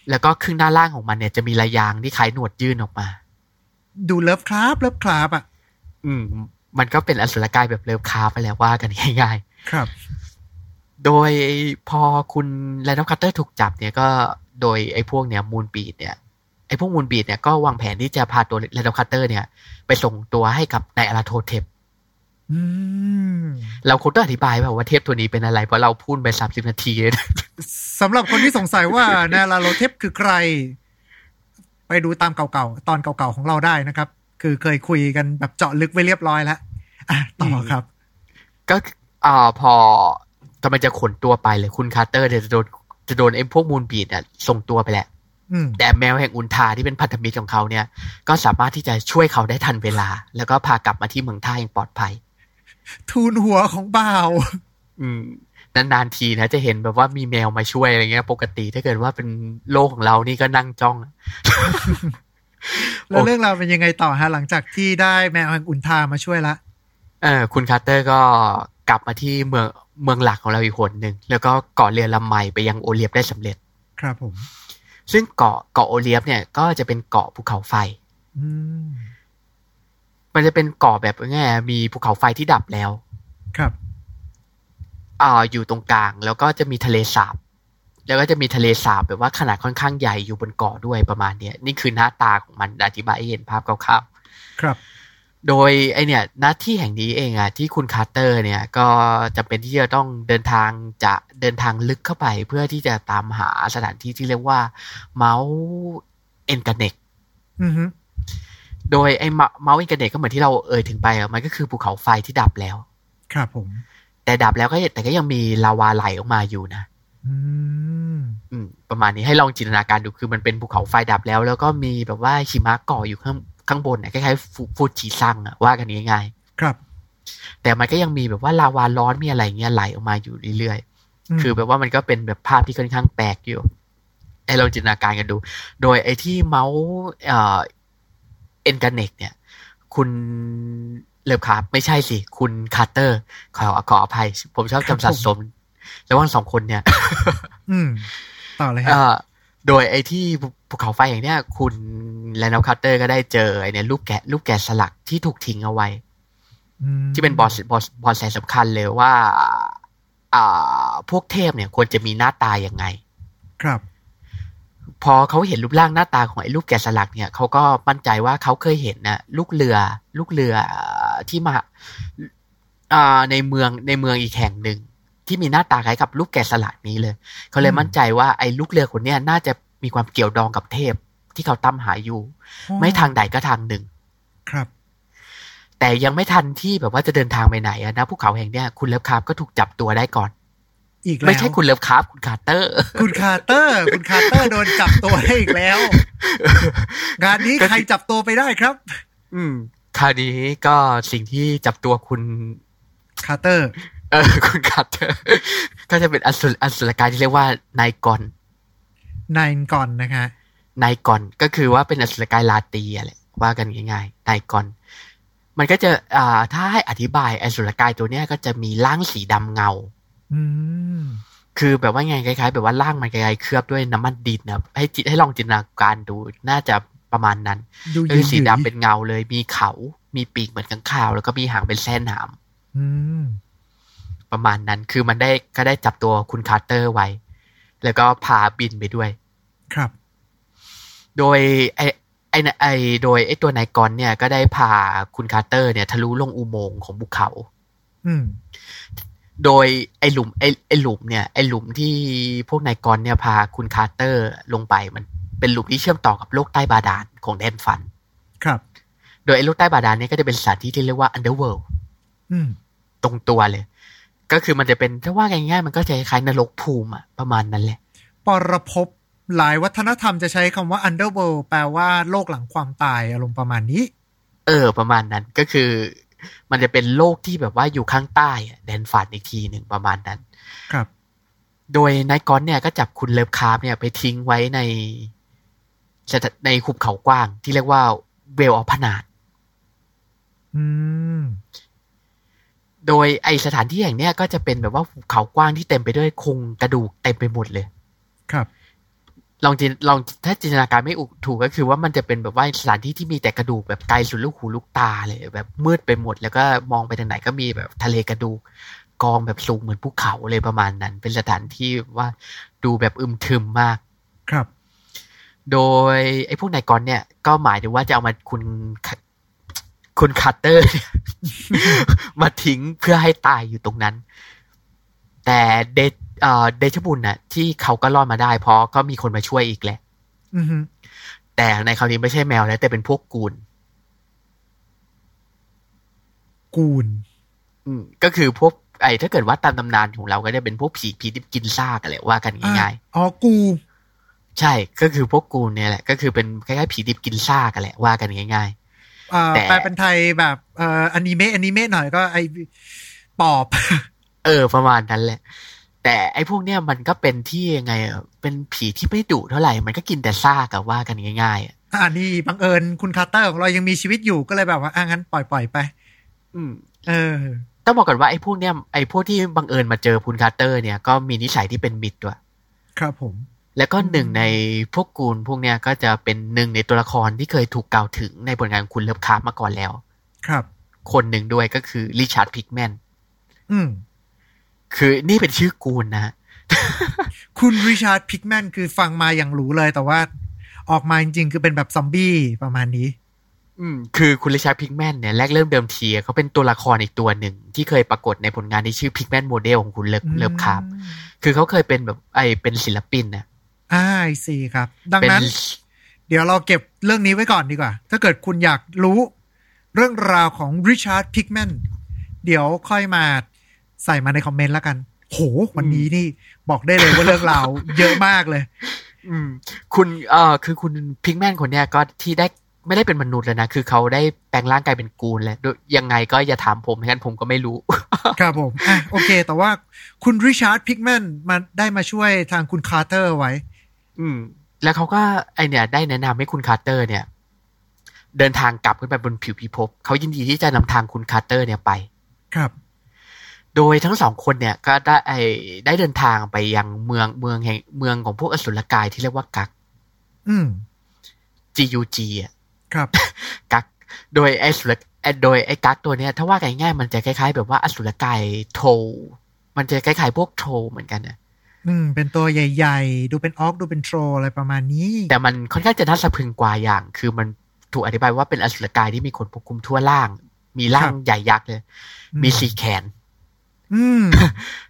S5: แล้วก็ครึ่งหน้าล่างของมันเนี่ยจะมีระยางที่คล้ายหนวดยื่นออกมา
S4: ดูเลิฟคราฟต์เลิฟคราฟต์อะ
S5: อืม มันก็เป็นอสุรกายแบบเลิฟคราฟต์ไปแล้วว่ากันง่าย
S4: ครับ
S5: ๆโดยพอคุณแรนดอล์ฟ คาร์เตอร์ถูกจับเนี่ยก็โดยไอ้พวกเนี่ย moon-beast เนี่ยไอ้พวก moon-beast เนี่ยก็วางแผนที่จะพาตัวแรนดอล์ฟ คาร์เตอร์เนี่ย ไปส่งตัวให้กับนยาร์ลาโธเทป
S4: อืม
S5: เราควรต้องอธิบายแบบว่าเทพตัวนี้เป็นอะไร เพราะเราพูดไปสามสิบนาทีเลยนะ
S4: สำหรับคนที่สงสัยว่านยาร์ลาโธเทปคือใคร ไปดูตามเก่าๆ ตอนเก่าๆของเราได้นะครับ คือเคยคุยกันแบบเจาะลึกไว้เรียบร้อยแล้วอะต่อครับ
S5: ก็อ่าพอกำลังจะขนตัวไปเลยคุณคาร์เตอร์เนี่ยจะโดนจะโดนไอ้พวก moon-beast เนี่ยส่งตัวไปแหละ
S4: อืม
S5: แต่แมวแห่งอุลธาร์ที่เป็นพันธมิตรของเขาเนี่ย ก็สามารถที่จะช่วยเขาได้ทันเวลา แล้วก็พากลับมาที่เมืองท่าอย่างปลอดภัย
S4: ทูนหัวของบ่าว
S5: อืมนานๆทีนะจะเห็นแบบว่ามีแมวมาช่วยอะไรเงี้ย ปกติถ้าเกิดว่าเป็นโลกของเรานี่ก็นั่งจ้อง
S4: แล้วเรื่องราวเป็นยังไงต่อฮะ หลังจากที่ได้แมวแห่งอุนทามาช่วยละ
S5: เออ คุณคาร์เตอร์ก็กลับมาที่เมืองเมืองหลักของเราอีกคนหนึ่ง แล้วก็เกาะเรือลำใหม่ไปยังโอเลียบได้สำเร็จ
S4: ครับผม
S5: ซึ่งเกาะเกาะโอเลียบเนี่ย ก็จะเป็นเกาะภูเขาไฟ
S4: อืม
S5: มันจะเป็นเกาะแบบง่ายๆมีภูเขาไฟที่ดับแล้ว
S4: ครับ
S5: อ่าอยู่ตรงกลางแล้วก็จะมีทะเลสาบ แล้วก็จะมีทะเลสาบแบบว่าขนาดค่อนข้างใหญ่อยู่บนเกาะด้วยประมาณเนี้ยนี่คือหน้าตาของมันอธิบายให้เห็นภาพคร่าวๆ
S4: ครับ
S5: โดยไอเนี่ยหน้าที่แห่งนี้เองอะที่คุณคาร์เตอร์เนี่ยก็จะเป็นที่จะต้องเดินทางจะเดินทางลึกเข้าไปเพื่อที่จะตามหาสถานที่ที่เรียกว่า Mount Ngranek อื
S4: อฮึ
S5: โดยไอ Mount Ngranek ก็เหมือนที่เราเอ่ยถึงไปอะมันก็คือภูเขาไฟที่ดับแล้ว
S4: ครับผม
S5: แต่ดับแล้วก็แต่ก็ยังมีลาวาไหลออกมาอยู่นะ
S4: อืม
S5: อืมประมาณนี้ให้ลองจินตนาการดูคือมันเป็นภูเขาไฟดับแล้ว แล้วก็มีแบบว่าหิมะเกาะอยู่ข้างข้างบนเนี่ยคล้ายๆฟูฟูจิซังอะว่ากันง่ายๆ
S4: ครับ
S5: แต่มันก็ยังมีแบบว่าลาวาร้อนมีอะไรเงี้ยไหลออกมาอยู่เรื่อย
S4: ม
S5: ๆคือแบบว่ามันก็เป็นแบบภาพที่ค่อนข้างแปลกอยู่ให้เราจินตนาการกันดู โดยไอ้ที่เมาส์เอ่อ Ngranek เนี่ย คุณเลิฟคราฟท์ ไม่ใช่สิ คุณคาร์เตอร์ ขอขออภัย ผมชอบจำสับสน ระหว่างสองคนเนี่ย
S4: อืมต่อเลยครับ เอ่
S5: อโดยไอ้ที่ภูเขาไฟอย่างเนี้ย คุณแรนดอล์ฟ คาร์เตอร์ก็ได้เจอไอ้เนี่ยรูปแกะรูปแกะสลักที่ถูกทิ้งเอาไว้
S4: ม
S5: ที่เป็นเบาะเบาะเบาะแสสำคัญเลยว่า อ่า พวกเทพเนี่ย ควรจะมีหน้าตายังไง
S4: ครับ
S5: พอเขาเห็นรูปร่างหน้าตาของไอ้รูปแกะสลักเนี่ยเขาก็มั่นใจว่าเขาเคยเห็นนะลูกเรือ ลูกเรือที่มาอ่าในเมืองในเมืองอีกแห่งหนึ่งที่มีหน้าตาคล้ายกับลูกแกะสลักนี้เลย เขาเลย
S4: อืม
S5: มั่นใจว่าไอ้ลูกเรือคนเนี้ยน่าจะมีความเกี่ยวดองกับเทพที่เขาตั้มหาอยู่ ไม่ทางใดก็ทางหนึ่ง
S4: ครับ
S5: แต่ยังไม่ทันที่แบบว่าจะเดินทางไปไหนอะนะภูเขาแห่งเนี้ยคุณเลิฟคาร์ฟก็ถูกจับตัวได้ก่อน
S4: อีกแล้ว
S5: ไม่ใช่คุณเลิฟคราฟท์คุณคาร์เตอร์
S4: คุณคาร์เตอร์ คุณคาร์เตอร์โดนจับตัวได้อีกแล้ว งานนี้ใครจับตัวไปได้ครับ
S5: อืมคราวนี้ก็สิ่งที่จับตัวคุณ
S4: คาร์เตอร์
S5: เออ คุณคาร์เตอร์ ก็จะเป็นอสุรอสุรกายที่เรียกว่า nightgaunt nightgaunt นะ
S4: คะ
S5: nightgaunt ก็คือว่าเป็นอสุรกายราตรีอะแหละว่ากันง่ายๆ nightgaunt มันก็จะอ่าถ้าให้อธิบายอสุรกายตัวเนี้ยก็จะมีร่างสีดำเงา
S4: อืม
S5: คือแบบว่าไงคล้ายๆ แบบว่าร่างมันคล้ายๆเคลือบด้วยน้ำมันดินนะให้จิตให้ลองจินตนาการดูน่าจะประมาณนั้น
S4: ดู
S5: ก็คือสี
S4: หยิ่
S5: ดำ
S4: ๆ
S5: เป็นเงาเลย มีเขา มีปีกเหมือนข้างคาว แล้วก็มีหางเป็นแส้นหนาม
S4: อืม
S5: ประมาณนั้นคือมันได้ก็ได้จับตัวคุณคาร์เตอร์ไว้ แล้วก็พาบินไปด้วย
S4: ครับ
S5: โดยไอไอน่ะไอโดยไอตัว nightgaunt เนี่ย ก็ได้พาคุณคาร์เตอร์เนี่ยทะลุลงอุโมงค์ของภูเขา
S4: อืม
S5: โดยไอหลุมไอไอหลุมเนี่ยไอหลุมที่พวก nightgaunt เนี่ยพาคุณคาร์เตอร์ลงไปมันเป็นหลุมที่เชื่อมต่อกับโลกใต้บาดาลของแดนฝัน
S4: ครับ
S5: โดยไอโลกใต้บาดาลเนี่ยก็จะเป็นสถานที่ที่เรียกว่า underworld
S4: อืม
S5: ตรงตัวเลย ก็คือมันจะเป็นถ้าว่าง่ายๆมันก็จะคล้ายๆนรกภูมิอะประมาณนั้นแหละ
S4: ปรภพหลายวัฒนธรรมจะใช้คำว่า underworld แปลว่าโลกหลังความตายอารมณ์ประมาณนี้
S5: เออ ประมาณนั้นก็คือ มันจะเป็นโลกที่แบบว่าอยู่ข้างใต้อะแดนฝันอีกทีหนึ่งประมาณนั้น
S4: ครับ
S5: โดยนายกอนเนี่ยก็จับคุณเลิฟคาร์ฟเนี่ยไปทิ้งไว้ในสถในหุบเขากว้างที่เรียกว่าเวลออพนาด
S4: อืม
S5: โดยไอสถานที่แห่งเนี้ยก็จะเป็นแบบว่าหุบเขากว้างที่เต็มไปด้วยโครงกระดูกเต็มไปหมดเลย
S4: ครับ
S5: ลองจินลองถ้าจินตนาการไม่ถูกก็คือว่ามันจะเป็นแบบว่าสถานที่ที่มีแต่กระดูกแบบไกลสุดลูกหูลูกตาเลย แบบมืดไปหมด แล้วก็มองไปทางไหนก็มีแบบทะเลกระดูกกองแบบสูงเหมือนภูเขาเลยประมาณนั้น เป็นสถานที่ว่าดูแบบอึมครึมมาก
S4: ครับ
S5: โดยไอ้พวก nightgaunt เนี่ย ก็หมายถึงว่าจะเอามาคุณคุณคาร์เตอร์เนี่ยมาทิ้งเพื่อให้ตายอยู่ตรงนั้น แต่เดช เอ่อเดชบุญน่ะ ที่เขาก็รอดมาได้ เพราะก็มีคนมาช่วยอีกแหละ
S4: อือฮึ
S5: แต่ในคราวนี้ไม่ใช่แมวแล้วแต่เป็นพวกกูน
S4: กูน
S5: อืมก็คือพวกไอ้ถ้าเกิดว่าตามตำนานของเราก็จะเป็นพวกผีผีที่กินซากกันแหละว่ากันง่าย
S4: อะอ๋อกู
S5: ๆใช่ก็คือพวกกูนเนี่ยแหละ ก็คือเป็นคล้ายๆผีดิบกินซากกันแหละว่ากันง่าย
S4: อ่า
S5: แต่
S4: แปลเป็นไทยแบบเอ่ออนิเมะอนิเมะหน่อยก็ไอปอบ
S5: ๆเออ ประมาณนั้นแหละ แต่ไอ้พวกเนี้ยมันก็เป็นที่ยังไงอะเป็นผีที่ไม่ดุเท่าไหร่ มันก็กินแต่ซากอะว่ากันง่ายๆอะ
S4: อ่านี่บังเอิญคุณคาร์เตอร์ของเรายังมีชีวิตอยู่ก็เลยแบบว่าอะงั้นปล่อยปล่อยๆไป
S5: อืม
S4: เออ
S5: ต้องบอกก่อนว่าไอ้พวกเนี้ยไอ้พวกที่บังเอิญมาเจอคุณคาร์เตอร์เนี่ยก็มีนิสัยที่เป็นมิตรด้วย
S4: ครับผม
S5: แล้วก็หนึ่งในพวกกูลพวกเนี้ยก็จะเป็นหนึ่งในตัวละครที่เคยถูกกล่าวถึงในผลงานคุณเลิฟคราฟท์มาก่อนแล้ว
S4: ครับ
S5: คนหนึ่งด้วยก็คือริชาร์ดพิกแมน
S4: อืม
S5: คือนี่เป็นชื่อกูลนะฮะ
S4: คุณริชาร์ดพิกแมนคือฟังมาอย่างหรูเลยแต่ว่าออกมาจริงๆ คือเป็นแบบซอมบี้ประมาณนี้
S5: อืม คือคุณริชาร์ดพิกแมนเนี่ยแรกเริ่มเดิมทีเขาเป็นตัวละครอีกตัวหนึ่ง ที่เคยปรากฏในผลงานที่ชื่อ Pickman's Model ของคุณเลิฟเลิฟคราฟท์ คือเขาเคยเป็นแบบไอเป็นศิลปินนะ
S4: อ่า I see ครับ ดัง
S5: เป็น
S4: นั้น เดี๋ยวเราเก็บเรื่องนี้ไว้ก่อนดีกว่า ถ้าเกิดคุณอยากรู้เรื่องราวของริชาร์ดพิกแมนเดี๋ยวค่อยมา ใส่มาในคอมเมนต์แล้วกัน โห วันนี้นี่บอกได้เลยว่าเรื่องราวเยอะมากเลย
S5: อืม คุณเอ่อคือคุณพิกแมนคนเนี้ยก็ที่ได้ไม่ได้เป็นมนุษย์เลยนะ คือเขาได้แปลงร่างกายเป็นกูนแล้วโดยยังไงก็อย่าถามผมงั้นผมก็ไม่รู้
S4: ครับผมอะโอเค แต่ว่าคุณริชาร์ดพิกแมนมาได้มาช่วยทางคุณคาร์เตอร์ไว้
S5: อืม แล้วเขาก็ไอเนี่ย ได้แนะนำให้คุณคาร์เตอร์เนี่ย เดินทางกลับขึ้นไปบนผิวพิภพเขายินดีที่จะนำทางคุณคาร์เตอร์เนี่ยไป
S4: ครับ
S5: โดยทั้งสองคนเนี่ยก็ได้ไอได้เดินทางไปยังเมืองเมืองแห่งเมืองของพวกอสุรกายที่เรียกว่ากัก
S4: อืม
S5: GUG อะ
S4: ครับ
S5: Gug โดยไอสุรไอ้โดยไอ้ Gug ตัวเนี้ย ถ้าว่ากันง่ายๆมันจะคล้าย ๆ แบบว่าอสุรกายโทรมันจะคล้ายๆพวกโทรเหมือนกันนะ
S4: อืม เป็นตัวใหญ่ ๆ ดูเป็นออกดูเป็นโทรอะไรประมาณนี้
S5: แต่มันค่อนข้างจะน่าสะพรึงกว่าอย่าง คือมันถูกอธิบายว่าเป็นอสุรกายที่มีขนปกคลุมทั่วล่าง มีร่า
S4: ครั
S5: ง
S4: บ
S5: ใหญ่ยักษ์เลย
S4: อืม
S5: มีสีแขน
S4: อืม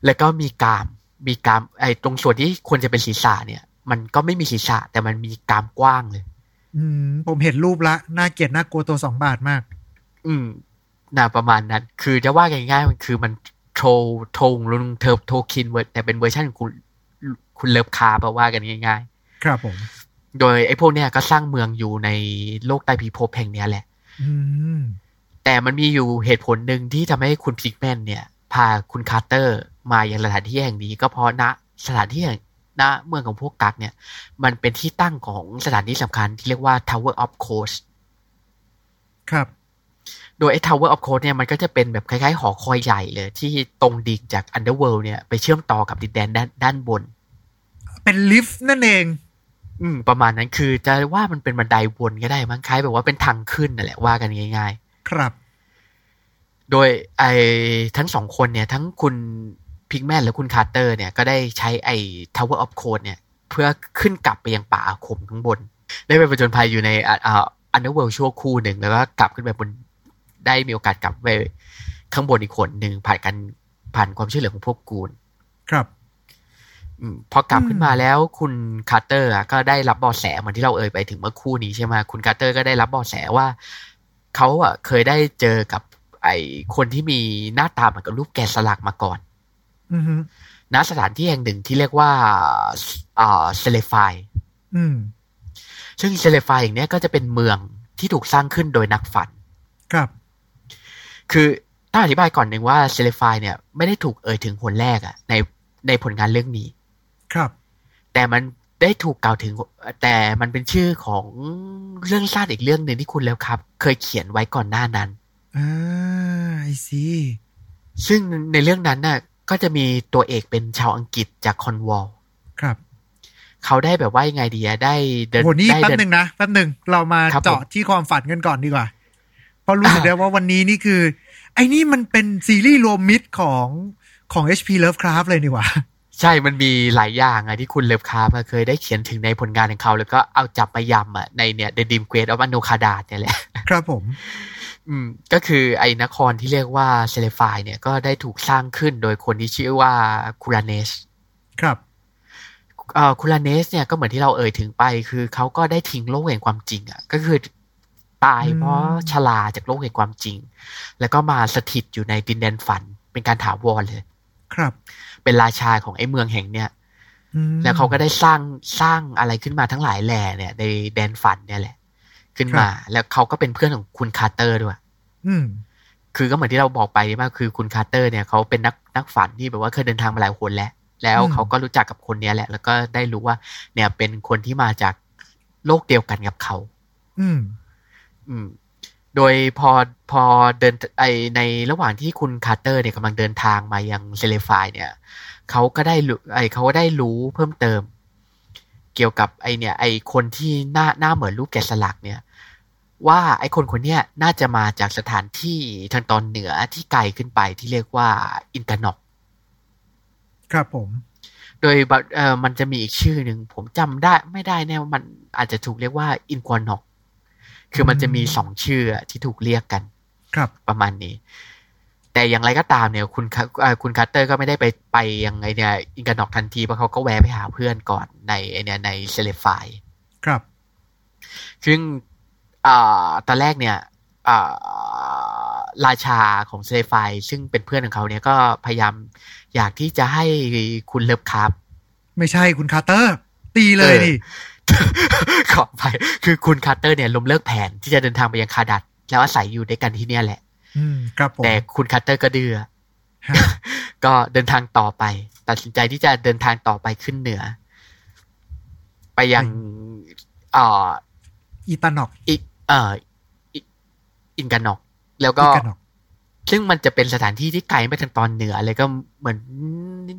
S5: แล้วก็มีกราม มีกราม ไอ้ตรงส่วนที่ควรจะเป็นศีรษะเนี่ย มันก็ไม่มีศีรษะ แต่มันมีกรามกว้างเลย
S4: อืม ผมเห็นรูปละน่าเกลียดน่ากลัวตัวสองบาทมาก
S5: อืมน่าประมาณนั้น คือจะว่าง่ายๆมันคือมันโทรโทงลุงเทอโทคินเวอร์แต่เป็นเวอร์ชันของคุณคุณเลิฟคาร์แปลว่ากันง่าย
S4: ครับผม
S5: ๆโดยไอ้พวกเนี้ยก็สร้างเมืองอยู่ในโลกใต้พิภพแห่งเนี้ยแหละ
S4: อืม
S5: แต่มันมีอยู่เหตุผลหนึ่งที่ทำให้คุณพิกแมนเนี่ยพาคุณคาร์เตอร์มายังสถานที่แห่งนี้ ก็เพราะณสถานที่แห่งณเมืองของพวกกักเนี่ย มันเป็นที่ตั้งของสถานที่สำคัญที่เรียกว่า Tower of Coast
S4: ครับ
S5: โดยไอ้ Tower of Koth เนี่ยมันก็จะเป็นแบบคล้ายๆหอคอยใหญ่เลย ที่ตรงดิ่งจาก Underworld เนี่ยไปเชื่อมต่อกับดินแดนด้านด้านบน
S4: เป็นลิฟต์นั่นเอง
S5: อืม ประมาณนั้นคือจะว่ามันเป็นบันไดวนก็ได้มั้งคล้ายแบบว่าเป็นทางขึ้นนั่นแหละว่ากันง่าย ๆ
S4: ครับ
S5: โดยไอ้ทั้งสองคนเนี่ย ทั้งคุณพิกแมนและคุณคาร์เตอร์เนี่ย ก็ได้ใช้ไอ้ Tower of Koth เนี่ย เพื่อขึ้นกลับไปยังป่าอาคมข้างบน ได้ไปประจนภัยอยู่ในอ่าอ่า Underworld ชั่วครู่หนึ่ง แล้วก็กลับขึ้นไปบนได้มีโอกาสกลับไปข้างบนอีกหนหนึ่งผ่านกันผ่านความช่วยเหลือของพวกกูน
S4: ครับ
S5: อมพอกลับ
S4: อืม
S5: ขึ้นมาแล้วคุณคาร์เตอร์อะก็ได้รับเบาะแสเหมือนที่เราเอ่ยไปถึงเมื่อครู่นี้ใช่ไหมคุณคาร์เตอร์ก็ได้รับเบาะแสว่าเขาอะเคยได้เจอกับ ไอ้คนที่มีหน้าตาเหมือนกับรูปแกะสลักมาก่อน
S4: อือฮึ
S5: ณสถานที่แห่งหนึ่งที่เรียกว่าอ่า Celephaïs
S4: อืม
S5: ซึ่ง Celephaïs อย่างเนี้ยก็จะเป็นเมืองที่ถูกสร้างขึ้นโดยนักฝัน
S4: ครับ
S5: คือต้องอธิบายก่อนหนึ่งว่า Celephaïs เนี่ย ไม่ได้ถูกเอ่ยถึงหนแรกอะในในผลงานเรื่องนี้
S4: ครับ
S5: แต่มันได้ถูกกล่าวถึง แต่มันเป็นชื่อของเรื่องสั้นอีกเรื่องหนึ่งที่คุณ Lovecraft เคยเขียนไว้ก่อนหน้านั้น
S4: อ่า I see ซึ่
S5: งในเรื่องนั้นน่ะ ก็จะมีตัวเอกเป็นชาวอังกฤษจากคอร์นวอลล์
S4: ครับ
S5: เขาได้แบบว่ายังไงดีอะได้เดิน
S4: โหนี่
S5: ได้
S4: แป๊บ
S5: เดิน
S4: หนึ่งนะแป๊บหนึ่งเรามา
S5: ครับผม
S4: เจาะที่ความฝันกันก่อนดีกว่า เพราะรู้สึก
S5: อ่า
S4: ได้ว่าวันนี้นี่คือ ไอ้นี่มันเป็นซีรีส์รวมมิตรของของ HP Lovecraft เลยนี่หว่า
S5: ใช่ มันมีหลายอย่างอะที่คุณ Lovecraft เคยได้เขียนถึงในผลงานของเขา แล้วก็เอาจับมายำอะในเนี่ย The Dream Quest of a n o k a d a เนี่ยแหละ
S4: ครับผม
S5: อืมก็คือไอ้นครที่เรียกว่าเซเลฟายเนี่ยก็ได้ถูกสร้างขึ้นโดยคนที่ชื่อว่าคูราเนส
S4: ครับ
S5: เอ่อคูราเนสเนี่ยก็เหมือนที่เราเอ่ยถึงไป คือเขาก็ได้ทิ้งโลกแห่งความจริงอะก็คือตาย
S4: อืม
S5: เพราะชราจากโลกแห่งความจริง แล้วก็มาสถิตอยู่ในดินแดนฝัน เป็นการถาวรเลย
S4: ครับ
S5: เป็นราชาของไอ้เมืองแห่งเนี่ย
S4: อืม
S5: แล้วเขาก็ได้สร้างสร้างอะไรขึ้นมาทั้งหลายแหล่เนี่ย ในแดนฝันเนี่ยแหละ ขึ้นมา แล้วเขาก็เป็นเพื่อนของคุณคาร์เตอร์ด้วย
S4: อืม
S5: คือก็เหมือนที่เราบอกไปมากคือคุณคาร์เตอร์เนี่ยเขาเป็นนักนักฝันที่แบบว่าเคยเดินทางมาหลายหนแล้ว แล้ว
S4: อืม
S5: เขาก็รู้จักกับคนเนี้ยแหละ แล้วก็ได้รู้ว่า เนี่ยเป็นคนที่มาจากโลกเดียวกันกับเขา
S4: อืม
S5: อืม โดยพอพอเดินไอในระหว่างที่คุณคาร์เตอร์เนี่ยกำลังเดินทางมายัง Celephaïs เนี่ยเขาก็ได้รู้ไอเขาก็ได้รู้เพิ่มเติม เกี่ยวกับไอเนี่ยไอคนที่หน้าหน้าเหมือนรูปแกะสลักเนี่ยว่าไอคนคนเนี้ยน่าจะมาจากสถานที่ทางตอนเหนือที่ไกลขึ้นไปที่เรียกว่า Inganok
S4: ครับผม
S5: โดยแบบเออมันจะมีอีกชื่อหนึ่งผมจำได้ไม่ได้แน่ว่ามันอาจจะถูกเรียกว่า Inquanok คือมันจะมีสองชื่อที่ถูกเรียกกัน
S4: ครับ
S5: ประมาณนี้ แต่อย่างไรก็ตามเนี่ยคุณคาเอ่อคุณคาร์เตอร์ก็ไม่ได้ไปไปยังไงเนี่ย Inganok ทันทีเพราะเขาก็แวะไปหาเพื่อนก่อนในไอเนี่ยใน Celephaïs
S4: ครับ
S5: ซึ่งอ่าตอนแรกเนี่ยอ่าราชาของ Celephaïs ซึ่งเป็นเพื่อนของเขาเนี่ยก็พยายามอยากที่จะให้คุณ Lovecraft
S4: ไม่ใช่คุณคาร์เตอร์ ตีเลยดิ
S5: ขออภัยคือคุณคาร์เตอร์เนี่ยล้มเลิกแผนที่จะเดินทางไปยัง Kadathแล้วอาศัยอยู่ด้วยกันที่เนี่ยแหละ
S4: อืม ครับผม
S5: แต่คุณคาร์เตอร์ก็ดื้อ
S4: ฮะ
S5: ก็เดินทางต่อไป ตัดสินใจที่จะเดินทางต่อไปขึ้นเหนือ ไปยังเอ่อ
S4: Inganok อี
S5: เอ่ออิ Inganok แล้วก็
S4: Inganok
S5: ซึ่งมันจะเป็นสถานที่ที่ไกลไปทางตอนเหนือเลยก็เหมือน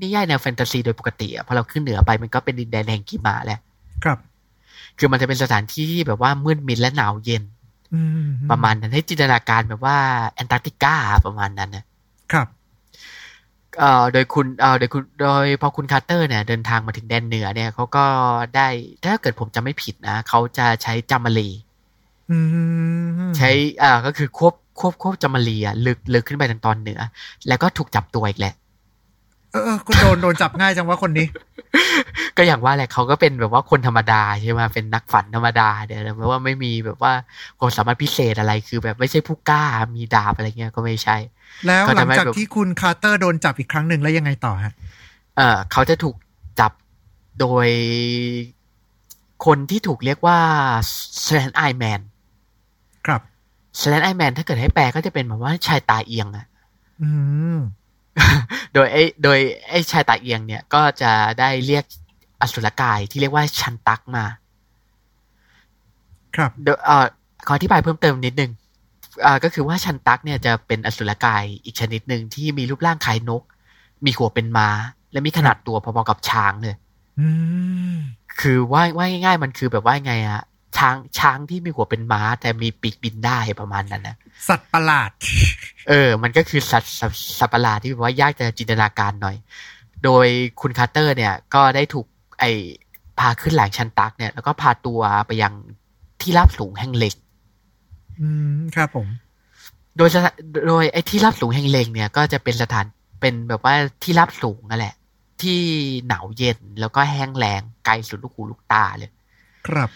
S5: นิยายแนวแฟนตาซีโดยปกติอะพอเราขึ้นเหนือไปมันก็เป็นดินแดนแห่งหิมะแหละ
S4: ครับ
S5: คือมันจะเป็นสถานที่ที่แบบว่ามืดมิดและหนาวเย็น
S4: อืม
S5: ประมาณนั้นให้จินตนาการแบบว่าแอนตาร์กติกาประมาณนั้นนะครับเอ่อโดยคุณเอ่อโดยคุณโดยพอคุณคาร์เตอร์เนี่ยเดินทางมาถึงแดนเหนือเนี่ยเขาก็ได้ถ้าเกิดผมจำไม่ผิดนะเขาจะใช้จามรี
S4: อืม
S5: ใช้อ่าก็คือควบควบควบจามรีอะลึกลึกขึ้นไปทางตอนเหนือ แล้วก็ถูกจับตัวอีกแหละ
S4: เออเออก็โดนโดนจับง่ายจังว่าคนนี้
S5: ก็อย่างว่าแหละเขาก็เป็นแบบว่าคนธรรมดาใช่ไหมเป็นนักฝันธรรมดาเดี๋ยวแปลว่าไม่มีแบบว่าความสามารถพิเศษอะไรคือแบบไม่ใช่ผู้กล้ามีดาบอะไรเงี้ยก็ไม่ใช่
S4: แล้ว
S5: ก็
S4: หลั
S5: ทำ
S4: ง
S5: ให้
S4: จาก
S5: แบบ
S4: ที่คุณคาร์เตอร์โดนจับอีกครั้งหนึ่งแล้วยังไงต่อฮะ
S5: เออเขาจะถูกจับโดยคนที่ถูกเรียกว่า s l a n Eye Man
S4: ครับ
S5: s l a n Eye Man ถ้าเกิดให้แปลก็จะเป็นแบบว่าชายตาเอียงอะ
S4: อืม
S5: โดยไอ้โดยไอ้ชายตาเอียงเนี่ยก็จะได้เรียก อสุรกายที่เรียกว่าชันตักมา
S4: ครับ
S5: โดยเอ่อขออธิบายเพิ่มเติมนิดนึงอ่าก็คือว่าชันตักเนี่ยจะเป็นอสุรกายอีกชนิดหนึ่งที่มีรูปร่างคล้ายนก มีหัวเป็นม้า และมีขนาดตัวพอๆกับช้างเลย
S4: อืม
S5: คือว่าว่าง่ายๆมันคือแบบว่าไงอะช้างช้างที่มีหัวเป็นม้า แต่มีปีกบินได้ประมาณนั้นนะ
S4: สัตว์ประหลาด
S5: เออ มันก็คือสัตว์สัตว์สัตว์ประหลาดที่แบบว่ายากจะจินตนาการหน่อย โดยคุณคาร์เตอร์เนี่ย ก็ได้ถูก ไอพาขึ้นแหลงชันตักเนี่ย แล้วก็พาตัวไปยังที่ราบสูงแห่งเหล็ก
S4: อืมครับผม
S5: โดยสถาโดยไอ้ที่ราบสูงแห่งเหล็กเนี่ย ก็จะเป็นสถานเป็นแบบว่าที่ราบสูงนั่นแหละ ที่หนาวเย็นแล้วก็แห้งแล้งไกลสุดลูกหูลูกตาเลย
S4: ครับ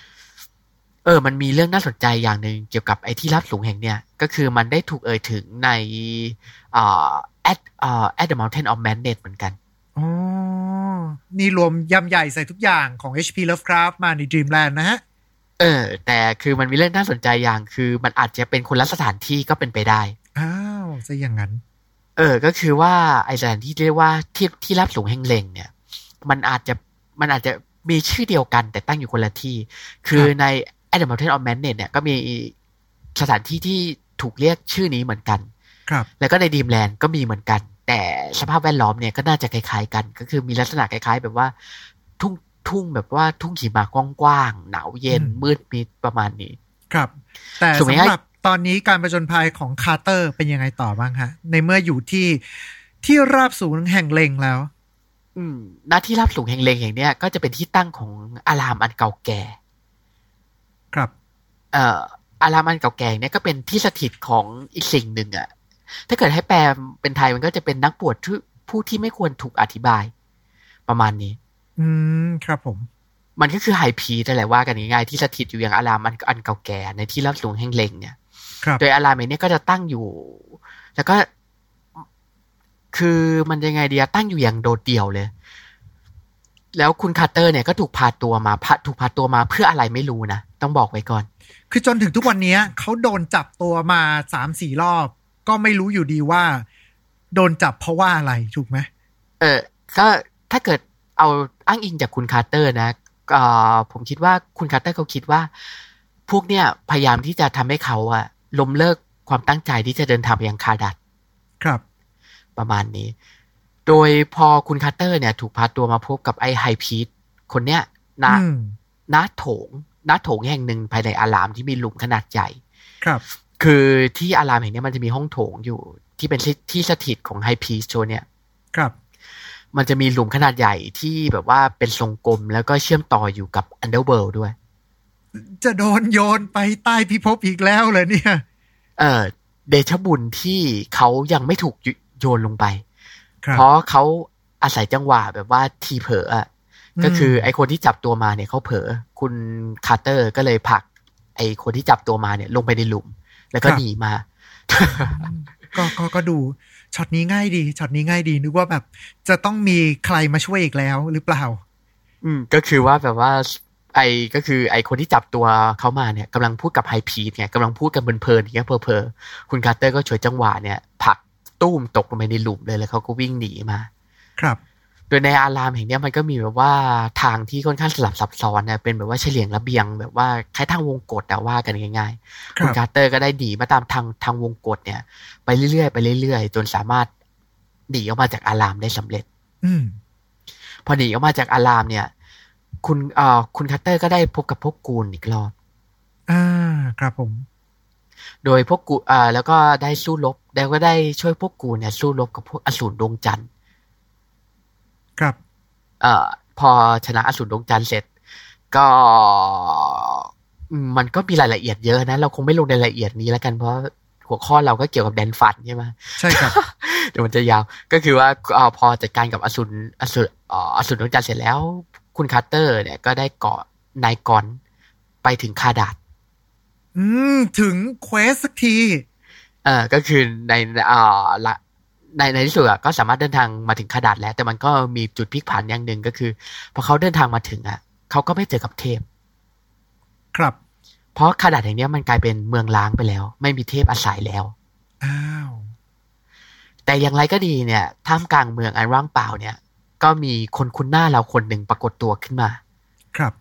S5: เออ มันมีเรื่องน่าสนใจอย่างหนึ่งเกี่ยวกับไอ้ที่ราบสูงแห่งเนี่ย ก็คือมันได้ถูกเอ่ยถึงในเอ่อ at เอ่อ at the mountain of madness เหมือนกัน
S4: อ๋อ นี่รวมยำใหญ่ใส่ทุกอย่างของ HP Lovecraft มาใน Dreamland นะฮะ
S5: เออ แต่คือมันมีเรื่องน่าสนใจอย่างคือมันอาจจะเป็นคนละสถานที่ก็เป็นไปได้
S4: อ้าวซะอย่างนั้น
S5: เออ ก็คือว่าไอสถานที่ที่เรียกว่าที่ที่รับสูงแห่งเลงเนี่ย มันอาจจะมันอาจจะมีชื่อเดียวกันแต่ตั้งอยู่คนละที่ คือใน Adam Mountain of Madness เนี่ยก็มีสถานที่ที่ถูกเรียกชื่อนี้เหมือนกัน
S4: ครับ
S5: แล้วก็ในดีมแลนด์ก็มีเหมือนกัน แต่สภาพแวดล้อมเนี่ยก็น่าจะคล้ายๆกัน ก็คือมีลักษณะคล้าย ๆ แบบว่าทุ่งทุ่งแบบว่าทุ่งหิมะกว้างๆหนาวเย็น
S4: อืม
S5: มืดมิดประมาณนี้
S4: ครับ แต่
S5: ถูกไหม
S4: สำหรับตอนนี้การประจนภัยของคาร์เตอร์เป็นยังไงต่อบ้างฮะ ในเมื่ออยู่ที่ที่ราบสูงแห่งเลงแล้ว
S5: อืมหน้าที่รับสูงแห่งเลงแห่งเนี้ยก็จะเป็นที่ตั้งของอารามอันเก่าแก่
S4: ครับ
S5: เอ่ออารามอันเก่าแก่เนี่ยก็เป็นที่สถิตของอีกสิ่งหนึ่งอะ ถ้าเกิดให้แปลเป็นไทยมันก็จะเป็นนักบวชที่ผู้ที่ไม่ควรถูกอธิบาย ประมาณนี้
S4: อืมครับผม
S5: มันก็คือไฮพีแต่นแหละว่ากันง่ายๆที่สถิตอยู่อย่างอารามอันอันเก่าแก่ในที่รับสูงแห่งเลงเนี่ย
S4: ครับ
S5: โดยอารามเนี้ก็จะตั้งอยู่ แล้วก็คือมันยังไงดีอะตั้งอยู่อย่างโดดเดี่ยวเลย แล้วคุณคาร์เตอร์เนี่ยก็ถูกพาตัวมาพาถูกพาตัวมาเพื่ออะไรไม่รู้นะ ต้องบอกไว้ก่อน
S4: คือจนถึงทุกวันนี้เขาโดนจับตัวมาสามสี่รอบ ก็ไม่รู้อยู่ดีว่า โดนจับเพราะว่าอะไรถูกไหม
S5: เออก็ถ้าเกิดเอาอ้างอิงจากคุณคาร์เตอร์นะเอ่อผมคิดว่าคุณคาร์เตอร์เขาคิดว่า พวกเนี่ยพยายามที่จะทำให้เขาอะล้มเลิกความตั้งใจที่จะเดินทางไปยัง Kadath
S4: ครับ
S5: ประมาณนี้ โดยพอคุณคาร์เตอร์เนี่ย ถูกพาตัวมาพบกับไอ้ High Priest คนเนี้ยณ
S4: อืม
S5: ณโถงณโถงแห่งหนึ่งภายในอารามที่มีหลุมขนาดใหญ่
S4: ครับ
S5: คือที่อารามแห่งเนี้ยมันจะมีห้องโถงอยู่ ที่เป็นที่ที่สถิตของ High Priest โชเนี่ย
S4: ครับ
S5: มันจะมีหลุมขนาดใหญ่ที่แบบว่าเป็นทรงกลมแล้วก็เชื่อมต่ออยู่กับ Underworld ด้วย
S4: จะโดนโยนไปใต้พิภพอีกแล้วเลยเนี่ย
S5: เออเดชะบุญที่เขายังไม่ถูกโยนลงไป
S4: ครับ
S5: เพราะเขาอาศัยจังหวะแบบว่าทีเผลออะ
S4: อืม
S5: ก็คือไอคนที่จับตัวมาเนี่ยเขาเผลอคุณคาร์เตอร์ก็เลยผลัก ไอคนที่จับตัวมาเนี่ยลงไปในหลุม แล้วก็หนีมา
S4: ก็ก็ก็ดูช็อตนี้ง่ายดีช็อตนี้ง่ายดีนึกว่าแบบ จะต้องมีใครมาช่วยอีกแล้วหรือเปล่า
S5: อืม ก็คือว่าแบบว่า ไอก็คือ ไอคนที่จับตัวเขามาเนี่ยกำลังพูดกับ high priest เนี่ยกำลังพูดกันเพลินๆอย่างเงี้ยเผลอๆคุณคาร์เตอร์ก็ฉวยจังหวะเนี่ยผลักตุ้มตกลงไปในหลุมเลยแล้วเขาก็วิ่งหนีมา
S4: ครับ
S5: โดยในอารามแห่งเนี้ยมันก็มีแบบว่าทางที่ค่อนข้างสลับซับซ้อนนะเป็นแบบว่าเฉลียงระเบียง แบบว่าคล้ายทางวงกตแต่ว่ากันง่ายๆ
S4: คุ
S5: ณ Randolph Carter ก็ได้หนีมาตามทางทางวงกตเนี่ย ไปเรื่อยๆไปเรื่อยๆ จนสามารถหนีออกมาจากอารามได้สำเร็จ
S4: อืม
S5: พอหนีออกมาจากอารามเนี่ย คุณเอ่อคุณคาร์เตอร์ก็ได้พบกับพวกกูลอีกรอบ
S4: อ่าครับผม
S5: โดยพวกกูอ่าแล้วก็ได้สู้รบแล้วก็ได้ช่วยพวกกูลเนี่ยสู้รบกับพวกอสูรดวงจันทร์
S4: ครับ
S5: เอ่อพอชนะอสูรดวงจันทร์เสร็จ ก็อืมมันก็มีรายละเอียดเยอะนะ เราคงไม่ลงในรายละเอียดนี้แล้วกันเพราะหัวข้อเราก็เกี่ยวกับแดนฝันใช่ไหม
S4: ใช่ครับ
S5: เดี๋ยวมันจะยาวก็คือว่าเอ่อพอจัดการกับอสูรอสูรเอ่ออสูรดวงจันทร์เสร็จแล้ว คุณคาร์เตอร์เนี่ยก็ได้เกาะ nightgaunt ไปถึง Kadath
S4: อืม ถึง quest สักที
S5: เอ่อก็คือในเอ่อละ ในในที่สุดอะก็สามารถเดินทางมาถึง Kadath แล้ว แต่มันก็มีจุดพลิกผันอย่างหนึ่งก็คือพอเขาเดินทางมาถึงอะเขาก็ไม่เจอกับเทพ
S4: ครับ
S5: เพราะคาดาดแห่งเนี้ยมันกลายเป็นเมืองล้างไปแล้ว ไม่มีเทพอาศัยแล้ว
S4: อ้าว
S5: แต่อย่างไรก็ดีเนี่ยท่ามกลางเมืองอันว่างเปล่าเนี่ย ก็มีคนคุ้นหน้าเราคนหนึ่งปรากฏตัวขึ้นมา
S4: ครับ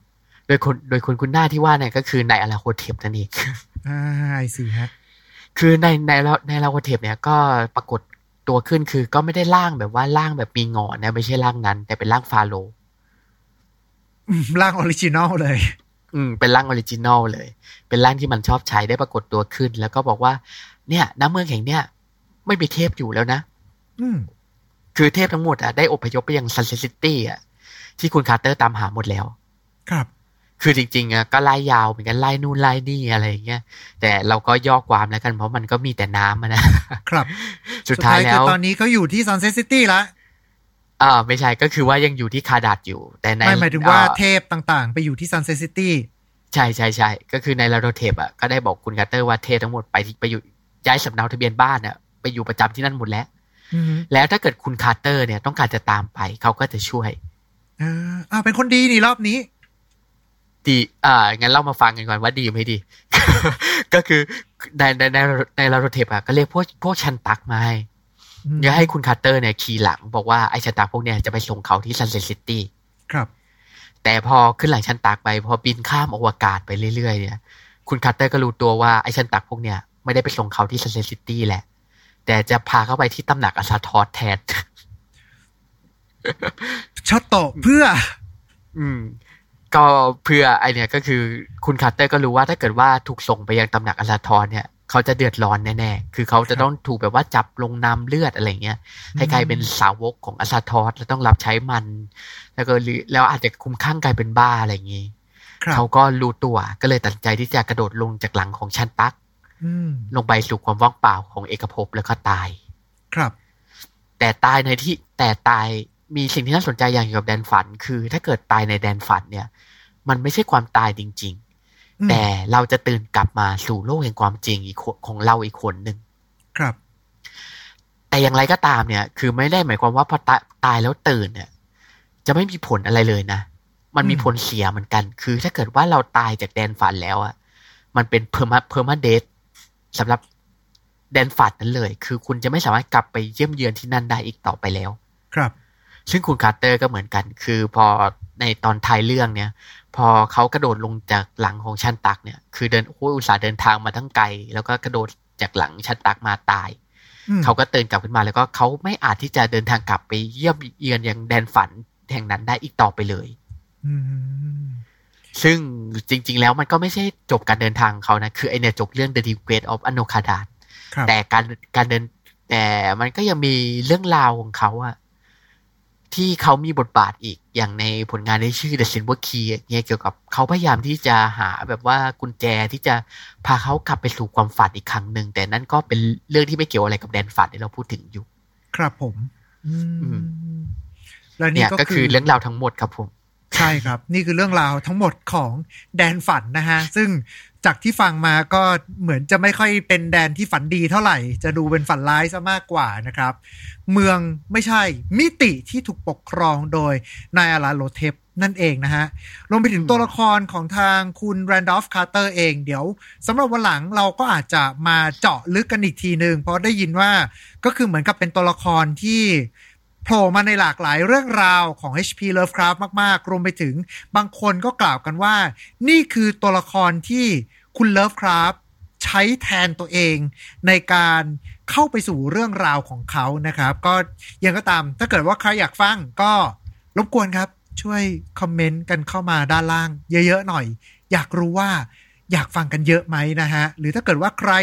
S5: โดยคนโดยคนคุ้นหน้าที่ว่าเนี่ยก็คือนายอาราโคเทปนั่นเอง
S4: อ่าไอซีฮะ
S5: คือในในในอาราโคเทปเนี่ยก็ปรากฏ ตัวขึ้นคือก็ไม่ได้ร่างแบบว่าร่างแบบมีงอนนะไม่ใช่ร่างนั้น แต่เป็นร่างฟาโรห์
S4: อืมร่าง orig inal เลย
S5: อืม เป็นร่าง original เลย เป็นร่างที่มันชอบใช้ได้ปรากฏตัวขึ้น แล้วก็บอกว่า เนี่ยในเมืองแห่งเนี้ยไม่มีเทพอยู่แล้วนะ
S4: อืม
S5: คือเทพทั้งหมดอะได้อพยพไปยัง Sunset City อะที่คุณคาร์เตอร์ตามหาหมดแล้ว
S4: ครับ
S5: คือจริงๆอะก็ไล่ยาวเหมือนกันไล่นู่นไล่นี่อะไรอย่างเงี้ยแต่เราก็ย่อความแล้วกันเพราะมันก็มีแต่น้ำอะนะ
S4: ครับ
S5: สุดท้ายแล้ว
S4: คือตอนนี้เขาอยู่ที่ Sunset City ละ
S5: อ่าไม่ใช่ก็คือว่ายังอยู่ที่ Kadath อยู่ แต่ใน
S4: ไม่หมายถึงว่า
S5: อ่
S4: เทพต่างๆ ไปอยู่ที่ Sunset City
S5: ใช่ใช่ใช่ก็คือ Nyarlathotep อะก็ได้บอกคุณคาร์เตอร์ว่าเทพทั้งหมดไปที่ไปอยู่ย้ายสำเนาทะเบียนบ้านอะไปอยู่ประจำที่นั่นหมดแล้ว
S4: อืม
S5: แล้วถ้าเกิดคุณคาร์เตอร์เนี่ยต้องการจะตามไปเขาก็จะช่วย
S4: อ่าอ่าเป็นคนดีนี่รอบนี้
S5: ดีอ่างั้นเรามาฟังกันก่อนว่าดีไม่ดี ก็คือในในใน Nyarlathotep อะก็เรียกพวกพวก Shantak มาให้
S4: อืม
S5: จะให้คุณคาร์เตอร์เนี่ยขี่หลัง บอกว่าไอ้ Shantak พวกเนี่ยจะไปส่งเขาที่ Sunset City
S4: ครับ
S5: แต่พอขึ้นหลัง Shantak ไป พอบินข้ามอวกาศไปเรื่อยๆเนี่ย คุณคาร์เตอร์ก็รู้ตัวว่าไอ้ Shantak พวกเนี่ยไม่ได้ไปส่งเขาที่ Sunset City แหละ แต่จะพาเข้าไปที่ตำหนัก Azathoth แทน
S4: ช็อตโตะเพื่อ
S5: อืม ก็เพื่อไอเนี่ยก็คือคุณคาร์เตอร์ก็รู้ว่าถ้าเกิดว่าถูกส่งไปยังตำหนัก Azathoth เนี่ยเขาจะเดือดร้อนแน่ๆ คือเขาจะต้องถูกแบบว่าจับลงน้ำเลือดอะไรเงี้ย ให้กลายเป็นสาวกของ Azathoth แล้วต้องรับใช้มัน แล้วก็หรือแล้วอาจจะคุ้มคลั่งกลายเป็นบ้าอะไรอย่างงี้
S4: ครับ
S5: เขาก็รู้ตัวก็เลยตัดสินใจที่จะกระโดดลงจากหลังของ Shantak
S4: อืม
S5: ลงไปสู่ความว่างเปล่าของเอกภพแล้วก็ตาย
S4: ครับ
S5: แต่ตายในที่แต่ตาย มีสิ่งที่น่าสนใจอย่างเกี่ยวกับแดนฝัน คือถ้าเกิดตายในแดนฝันเนี่ย มันไม่ใช่ความตายจริง
S4: อืม
S5: ๆแต่เราจะตื่นกลับมาสู่โลกแห่งความจริงอีกคนของเราอีกคนหนึ่ง
S4: ครับ
S5: แต่อย่างไรก็ตามเนี่ย คือไม่ได้หมายความว่าพอตายตายแล้วตื่นเนี่ย จะไม่มีผลอะไรเลยนะมันมี
S4: อืม
S5: ผลเสียเหมือนกัน คือถ้าเกิดว่าเราตายจากแดนฝันแล้วอะมันเป็น perma permadeathสำหรับแดนฝันนั้นเลย คือคุณจะไม่สามารถกลับไปเยี่ยมเยือนที่นั่นได้อีกต่อไปแล้ว
S4: ครับ
S5: ซึ่งคุณคาร์เตอร์ก็เหมือนกัน คือพอในตอนท้ายเรื่องเนี่ย พอเขากระโดดลงจากหลังของ Shantak เนี่ย คือเดินโอ้ยอุตส่าห์เดินทางมาทั้งไกล แล้วก็กระโดดจากหลัง Shantak มาตาย
S4: อืม
S5: เขาก็ตื่นกลับขึ้นมาแล้วก็เขาไม่อาจที่จะเดินทางกลับไปเยี่ยมเยือนอย่างแดนฝันแห่งนั้นได้อีกต่อไปเลย
S4: อืม
S5: ซึ่งจริง ๆ แล้วมันก็ไม่ใช่จบการเดินทางของเขานะ คือไอเนี่ยจบเรื่อง The Secret of a n o k a d a
S4: ครับ
S5: แต่การการเดินแต่มันก็ยังมีเรื่องราวของเขาอะ ที่เขามีบทบาทอีกอย่างในผลงานที่ชื่อ The Silver Key เนี่ยเกี่ยวกับเขาพยายามที่จะหาแบบว่ากุญแจที่จะพาเขากลับไปสู่ความฝันอีกครั้งหนึ่ง แต่นั่นก็เป็นเรื่องที่ไม่เกี่ยวอะไรกับแดนฝันที่เราพูดถึงอยู่
S4: ครับผม อืม
S5: อืม
S4: และ
S5: เนี่
S4: นี่
S5: ย
S4: ก็
S5: ก็
S4: คื
S5: คืออเรื่องราวทั้งหมดครับผม
S4: ใช่ครับ นี่คือเรื่องราวทั้งหมดของแดนฝันนะฮะ ซึ่ง จากที่ฟังมาก็เหมือนจะไม่ค่อยเป็นแดนที่ฝันดีเท่าไหร่ จะดูเป็นฝันร้ายซะมากกว่านะครับ เมืองไม่ใช่มิติที่ถูกปกครองโดย Nyarlathotep นั่นเองนะฮะรวมไปถึงตัวละครของทางคุณ Randolph Carter เอง เดี๋ยวสำหรับวันหลังเราก็อาจจะมาเจาะลึกกันอีกทีหนึ่งเพราะได้ยินว่าก็คือเหมือนกับเป็นตัวละครที่ โผล่มาในหลากหลายเรื่องราวของ HP Lovecraft มาก ๆ รวมไปถึงบางคนก็กล่าวกันว่า นี่คือตัวละครที่คุณ Lovecraft ใช้แทนตัวเองในการเข้าไปสู่เรื่องราวของเขานะครับ ก็ยังก็ตามถ้าเกิดว่าใครอยากฟังก็รบกวนครับ ช่วยคอมเมนต์กันเข้ามาด้านล่าง เยอะ ๆ หน่อย อยากรู้ว่า อยากฟังกันเยอะไหมนะฮะ หรือถ้าเกิดว่าใคร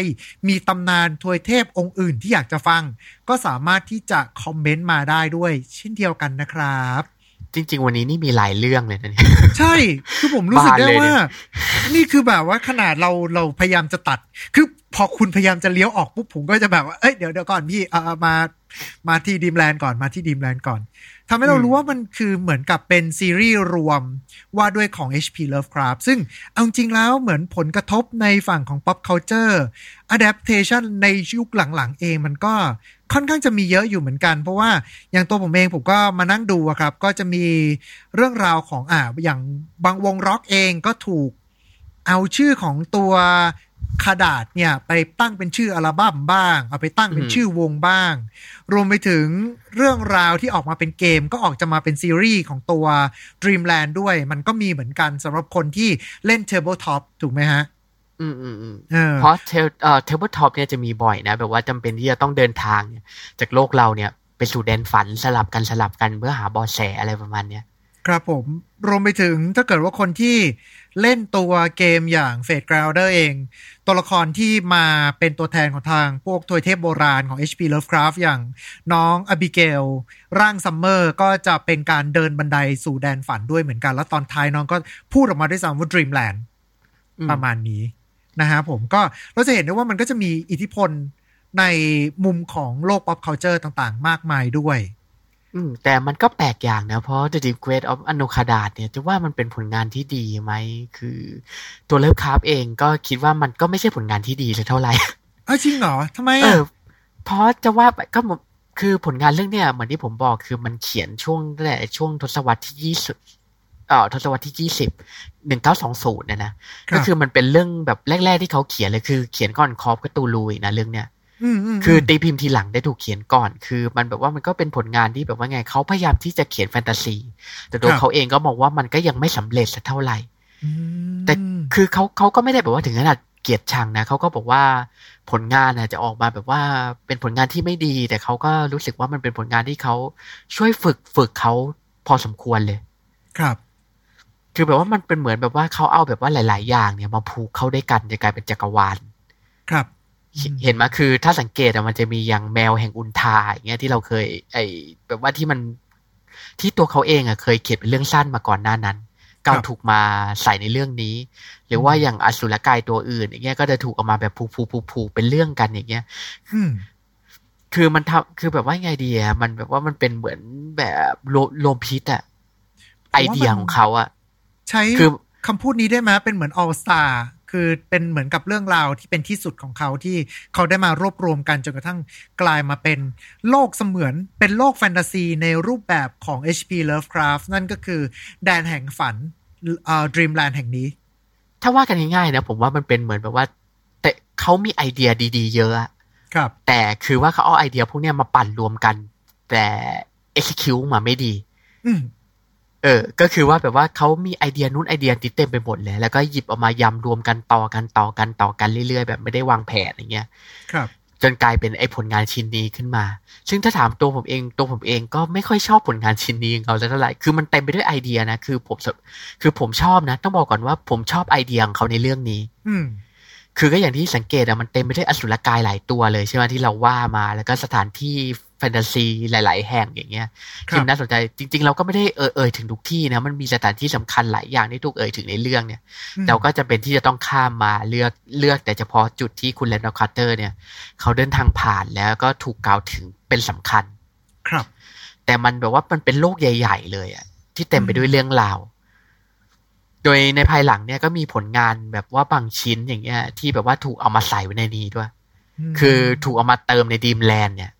S4: มีตำนานทวยเทพองค์อื่นที่อยากจะฟัง ก็สามารถที่จะคอมเมนต์มาได้ด้วย เช่นเดียวกันนะครับ
S5: จริง ๆ วันนี้นี่มีหลายเรื่องเลยนะเนี่ย
S4: ใช่ คือผมรู้สึกได้
S5: บานเลยเนี่
S4: ว่า
S5: ย
S4: นี่คือแบบว่าขนาดเราเราพยายามจะตัด คือพอคุณพยายามจะเลี้ยวออกปุ๊บผมก็จะแบบว่าเอ้ยเดี๋ยวเดี๋ยวก่อนพี่เอาเอามามาที่ดีมแลนด์ก่อนมาที่ดีมแลนด์ก่อน ทำให้เรารู้ว่ามันคือเหมือนกับเป็นซีรีส์รวมว่าด้วยของ HP Lovecraft ซึ่งเอาจริงแล้วเหมือนผลกระทบในฝั่งของ pop culture adaptation ในยุคหลังๆ เองมันก็ ค่อนข้างจะมีเยอะอยู่เหมือนกัน เพราะว่าอย่างตัวผมเองผมก็มานั่งดูครับ ก็จะมีเรื่องราวของอ่าอย่างบางวงร็อกเองก็ถูกเอาชื่อของตัวคาดาดเนี่ยไปตั้งเป็นชื่ออัลบั้มบ้าง เอาไปตั้งเป็นชื่อวงบ้าง รวมไปถึงเรื่องราวที่ออกมาเป็นเกมก็ออกจะมาเป็นซีรีส์ของตัว Dreamland ด้วย มันก็มีเหมือนกันสำหรับคนที่เล่น Tabletop ถูกไหมฮะ
S5: อืมอืมอืม
S4: เออ
S5: เพราะ table เอ่อ tabletop เนี่ยจะมีบ่อยนะ แบบว่าจำเป็นที่จะต้องเดินทางเนี่ยจากโลกเราเนี่ยไปสู่แดนฝันสลับกันสลับกันเพื่อหาเบาะแสอะไรประมาณเนี้ย
S4: ครับผม รวมไปถึงถ้าเกิดว่าคนที่เล่นตัวเกมอย่าง Fate Grand Order เอง ตัวละครที่มาเป็นตัวแทนของทางพวกทวยเทพโบราณของ HP Lovecraft อย่างน้องอบิเกล ร่าง summer ก็จะเป็นการเดินบันไดสู่แดนฝันด้วยเหมือนกัน แล้วตอนท้ายน้องก็พูดออกมาด้วยซ้ำว่า Dreamland
S5: อืม
S4: ประมาณนี้ นะฮะผมก็เราจะเห็นได้ว่ามันก็จะมีอิทธิพลในมุมของโลก pop culture ต่างๆ มากมายด้วย
S5: อืม แต่มันก็แปลกอย่างนะ เพราะ The Deep Quest of a n o k a d a เนี่ยจะว่ามันเป็นผลงานที่ดีไหม คือ ตัวเลิฟคราฟเองก็คิดว่ามันก็ไม่ใช่ผลงานที่ดีเลยเท่าไหร่
S4: เอ้าจริงเหรอทำไม
S5: เอ
S4: อะ
S5: อเพราะจะว่าไปก็เหมือนคือผลงานเรื่องเนี้ยเหมือนที่ผมบอกคือมันเขียนช่วงตั้งแต่ช่วงทศวรรษที่ยี่สิบ เอ่อทศวรรษที่ยี่สิบหนึ่งเก้าสองศูนย์เนี่ยนะ
S4: ครับ
S5: ก็คือมันเป็นเรื่องแบบแรก ๆ ที่เขาเขียนเลยคือ เขียนก่อนคอฟกับตูลูอีกนะเรื่องเนี้ย
S4: อืมอืม
S5: คือตีพิมพ์ทีหลังได้ถูกเขียนก่อน คือมันแบบว่ามันก็เป็นผลงานที่แบบว่าไงเขาพยายามที่จะเขียนแฟนตาซี แต่ตัวเขาเองก็มองว่ามันก็ยังไม่สำเร็จสักเท่าไหร่
S4: อืม
S5: แต่คือเขาเขาก็ไม่ได้แบบว่าถึงขนาดเกลียดชังนะเขาก็บอกว่าผลงานน่ะจะออกมาแบบว่าเป็นผลงานที่ไม่ดี แต่เขาก็รู้สึกว่ามันเป็นผลงานที่เขาช่วยฝึกฝึกเขาพอสมควรเลย
S4: ครับ
S5: คือแบบว่ามันเป็นเหมือนแบบว่าเขาเอาแบบว่าหลาย ๆ อย่างเนี่ยมาผูกเข้าด้วยกันจะกลายเป็นจักรวาล
S4: ครับ
S5: เห็นเห็นมาคือถ้าสังเกตอะมันจะมีอย่างแมวแห่งอุนทาอย่างเงี้ยที่เราเคย ไอแบบว่าที่มันที่ตัวเขาเองอะเคยเขียนเป็นเรื่องสั้นมาก่อนหน้านั้นก็เอาถูกมาใส่ในเรื่องนี้ หรือว่าอย่างอสุรกายตัวอื่น อย่างเงี้ยก็จะถูกเออกมาแบบผูกผูกผูกผูกเป็นเรื่องกันอย่างเงี้ย
S4: อืม
S5: คือมันทำคือแบบว่าไงดีอะมันแบบว่ามันเป็นเหมือนแบบโลโลมพิษอะไอเดียของเขาอะ
S4: ใช้
S5: คือ
S4: คำพูดนี้ได้ไหมเป็นเหมือน all star คือเป็นเหมือนกับเรื่องราวที่เป็นที่สุดของเขาที่เขาได้มารวบรวมกันจนกระทั่งกลายมาเป็นโลกเสมือนเป็นโลกแฟนตาซีในรูปแบบของ H.P. Lovecraft นั่นก็คือแดนแห่งฝันเอ่อ Dreamland แห่งนี้
S5: ถ้าว่ากันง่ายๆนะผมว่ามันเป็นเหมือนแบบว่า แต่เขามีไอเดียดีๆ เยอะอะ
S4: ครับ
S5: แต่คือว่าเขาเอาไอเดียพวกเนี้ยมาปั่นรวมกัน แต่ execute มาไม่ดี
S4: อืม
S5: เออ ก็คือว่าแบบว่าเขามีไอเดียนู้นไอเดียนี้เต็มไปหมดเลย แล้วก็หยิบเออกมายำรวมกันต่อกันต่อกันต่อกันเรื่อยๆ แบบไม่ได้วางแผนอย่างเงี้ย
S4: ครับ
S5: จนกลายเป็นไอผลงานชิ้นนี้ขึ้นมา ซึ่งถ้าถามตัวผมเองตัวผมเองก็ไม่ค่อยชอบผลงานชิ้นนี้ของเขาสักเท่าไหร่ คือมันเต็มไปด้วยไอเดียนะ คือผมสคือผมชอบนะ ต้องบอกก่อนว่าผมชอบไอเดียของเขาในเรื่องนี้
S4: อืม
S5: คือก็อย่างที่สังเกตอะมันเต็มไปด้วยอสุรกายหลายตัวเลยใช่ไหมที่เราว่ามา แล้วก็สถานที่ แฟนตาซีหลาย ๆ แห่งอย่างเงี้ย
S4: ครับ
S5: ที่มันน่าสนใจจริง ๆ เราก็ไม่ได้เอ่ยเอ่ยถึงทุกที่นะมันมีสถานที่สำคัญหลายอย่างที่ถูกเอ่ยถึงในเรื่องเนี่ย
S4: อืม
S5: แต่ก็จะเป็นที่จะต้องข้ามมาเลือกเลือกแต่เฉพาะจุดที่คุณแรนดอล์ฟ คาร์เตอร์เนี่ย เขาเดินทางผ่านแล้วก็ถูกกล่าวถึงเป็นสำคัญ
S4: ครับ
S5: แต่มันแบบว่ามันเป็นโลกใหญ่ ๆ เลยอะที่เต็มไปด้วยเรื่องราวโดยในภายหลังเนี่ยก็มีผลงานแบบว่าบางชิ้นอย่างเงี้ย ที่แบบว่าถูกเอามาใส่ไว้ในนี้ด้วย
S4: ม
S5: คือถูกเอามาเติมใน Dreamland เนี่ย
S4: ครับ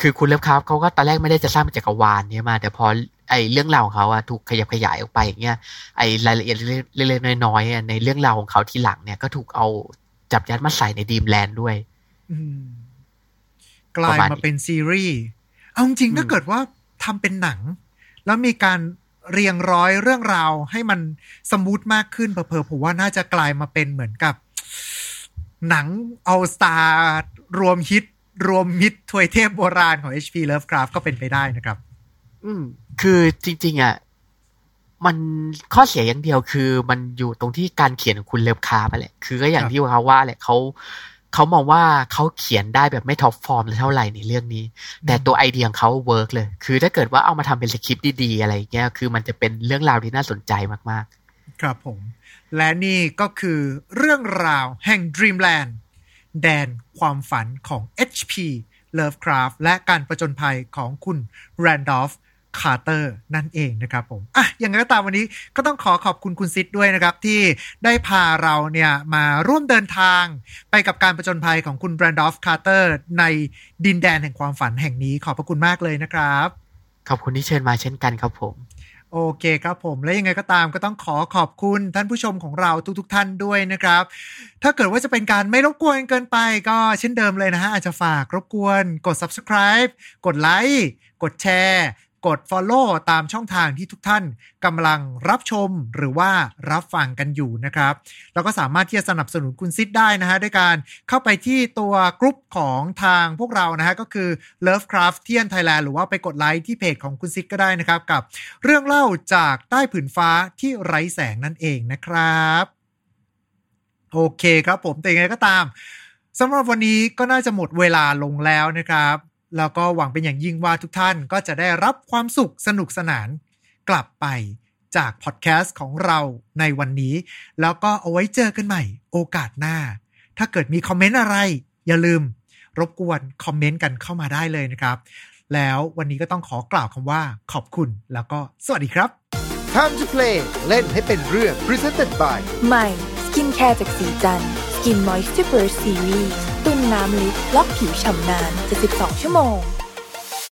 S5: คือคุณเลิฟคราฟเขาก็ตอนแรกไม่ได้จะสร้างเป็นจักรวาลเนี่ยมา แต่พอไอเรื่องราวของเขาอะถูกขยับขยายออกไปอย่างเงี้ยไอรายละเอียดเล็กๆน้อยๆในเรื่องราวของเขาทีหลังเนี่ยก็ถูกเอาจับยัดมาใส่ใน Dreamland ด้วย
S4: กลาย
S5: มา
S4: มาเป็นซีรีส์เอาจริงถ้าเกิดว่าทำเป็นหนัง แล้วมีการเรียงร้อยเรื่องราวให้มัน smooth มากขึ้นเผลอๆผมว่าน่าจะกลายมาเป็นเหมือนกับ หนัง all-star รวมฮิต รวมมิตรทวยเทพโบราณของ HP Lovecraft ก็เป็นไปได้นะครับ
S5: อืม คือจริง ๆ อะ มันข้อเสียอย่างเดียวคือมันอยู่ตรงที่การเขียนของคุณเลิฟคราฟต์อะแหละ คือก็อย่า
S4: ครับ
S5: ที่เขาว่าแหละเขาเขามองว่าเขาเขียนได้แบบไม่ top form เท่าไหร่ในเรื่องนี้ แต่ตัวไอเดียของเขา work เลย คือถ้าเกิดว่าเอามาทำเป็นสคริปต์ดีๆอะไรอย่างเงี้ย คือมันจะเป็นเรื่องราวที่น่าสนใจมาก
S4: ครับผม และนี่ก็คือเรื่องราวแห่ง Dreamland แดนความฝันของ HP Lovecraft และการประจนภัยของคุณ Randolph Carter นั่นเองนะครับผมอะอย่างไรก็ตามวันนี้ก็ต้องขอขอบคุณคุณซิดด้วยนะครับ ที่ได้พาเราเนี่ยมาร่วมเดินทาง ไปกับการประจนภัยของคุณ Randolph Carter ในดินแดนแห่งความฝันแห่งนี้ขอบพระคุณมากเลยนะครับ
S5: ขอบคุณที่เชิญมาเช่นกันครับผม
S4: โอเคครับผมและยังไงก็ตามก็ต้องขอขอบคุณท่านผู้ชมของเราทุกๆทท่านด้วยนะครับ ถ้าเกิดว่าจะเป็นการไม่รบกวนเกินไปก็เช่นเดิมเลยนะฮะอาจจะฝากรบกวนกด subscribe กดไลค์กดแชร์ กด follow ตามช่องทางที่ทุกท่านกำลังรับชมหรือว่ารับฟังกันอยู่นะครับแล้วก็สามารถที่จะสนับสนุนคุณซิดได้นะฮะด้วยการเข้าไปที่ตัวกลุ่มของทางพวกเรานะฮะก็คือ Lovecraft เทียนไทยแลนด์หรือว่าไปกดไลค์ที่เพจของคุณซิดก็ได้นะครับ กับเรื่องเล่าจากใต้ผืนฟ้าที่ไร้แสงนั่นเองนะครับโอเคครับผมแต่ยังไงก็ตามสำหรับวันนี้ก็น่าจะหมดเวลาลงแล้วนะครับ แล้วก็หวังเป็นอย่างยิ่งว่าทุกท่านก็จะได้รับความสุขสนุกสนานกลับไปจากพอดแคสต์ของเราในวันนี้ แล้วก็เอาไว้เจอกันใหม่โอกาสหน้า ถ้าเกิดมีคอมเมนต์อะไร อย่าลืม รบกวนคอมเมนต์กันเข้ามาได้เลยนะครับ แล้ววันนี้ก็ต้องขอกล่าวคำว่าขอบคุณแล้วก็สวัสดีครับ
S2: Time to play เล่นให้เป็นเรื่อง Presented by
S3: ใหม่สกินแคร์จากศรีจันทร์ Skin Moisture Series ตุนน้ำลึกล็อกผิวฉ่ำนาน 72 ชั่วโมง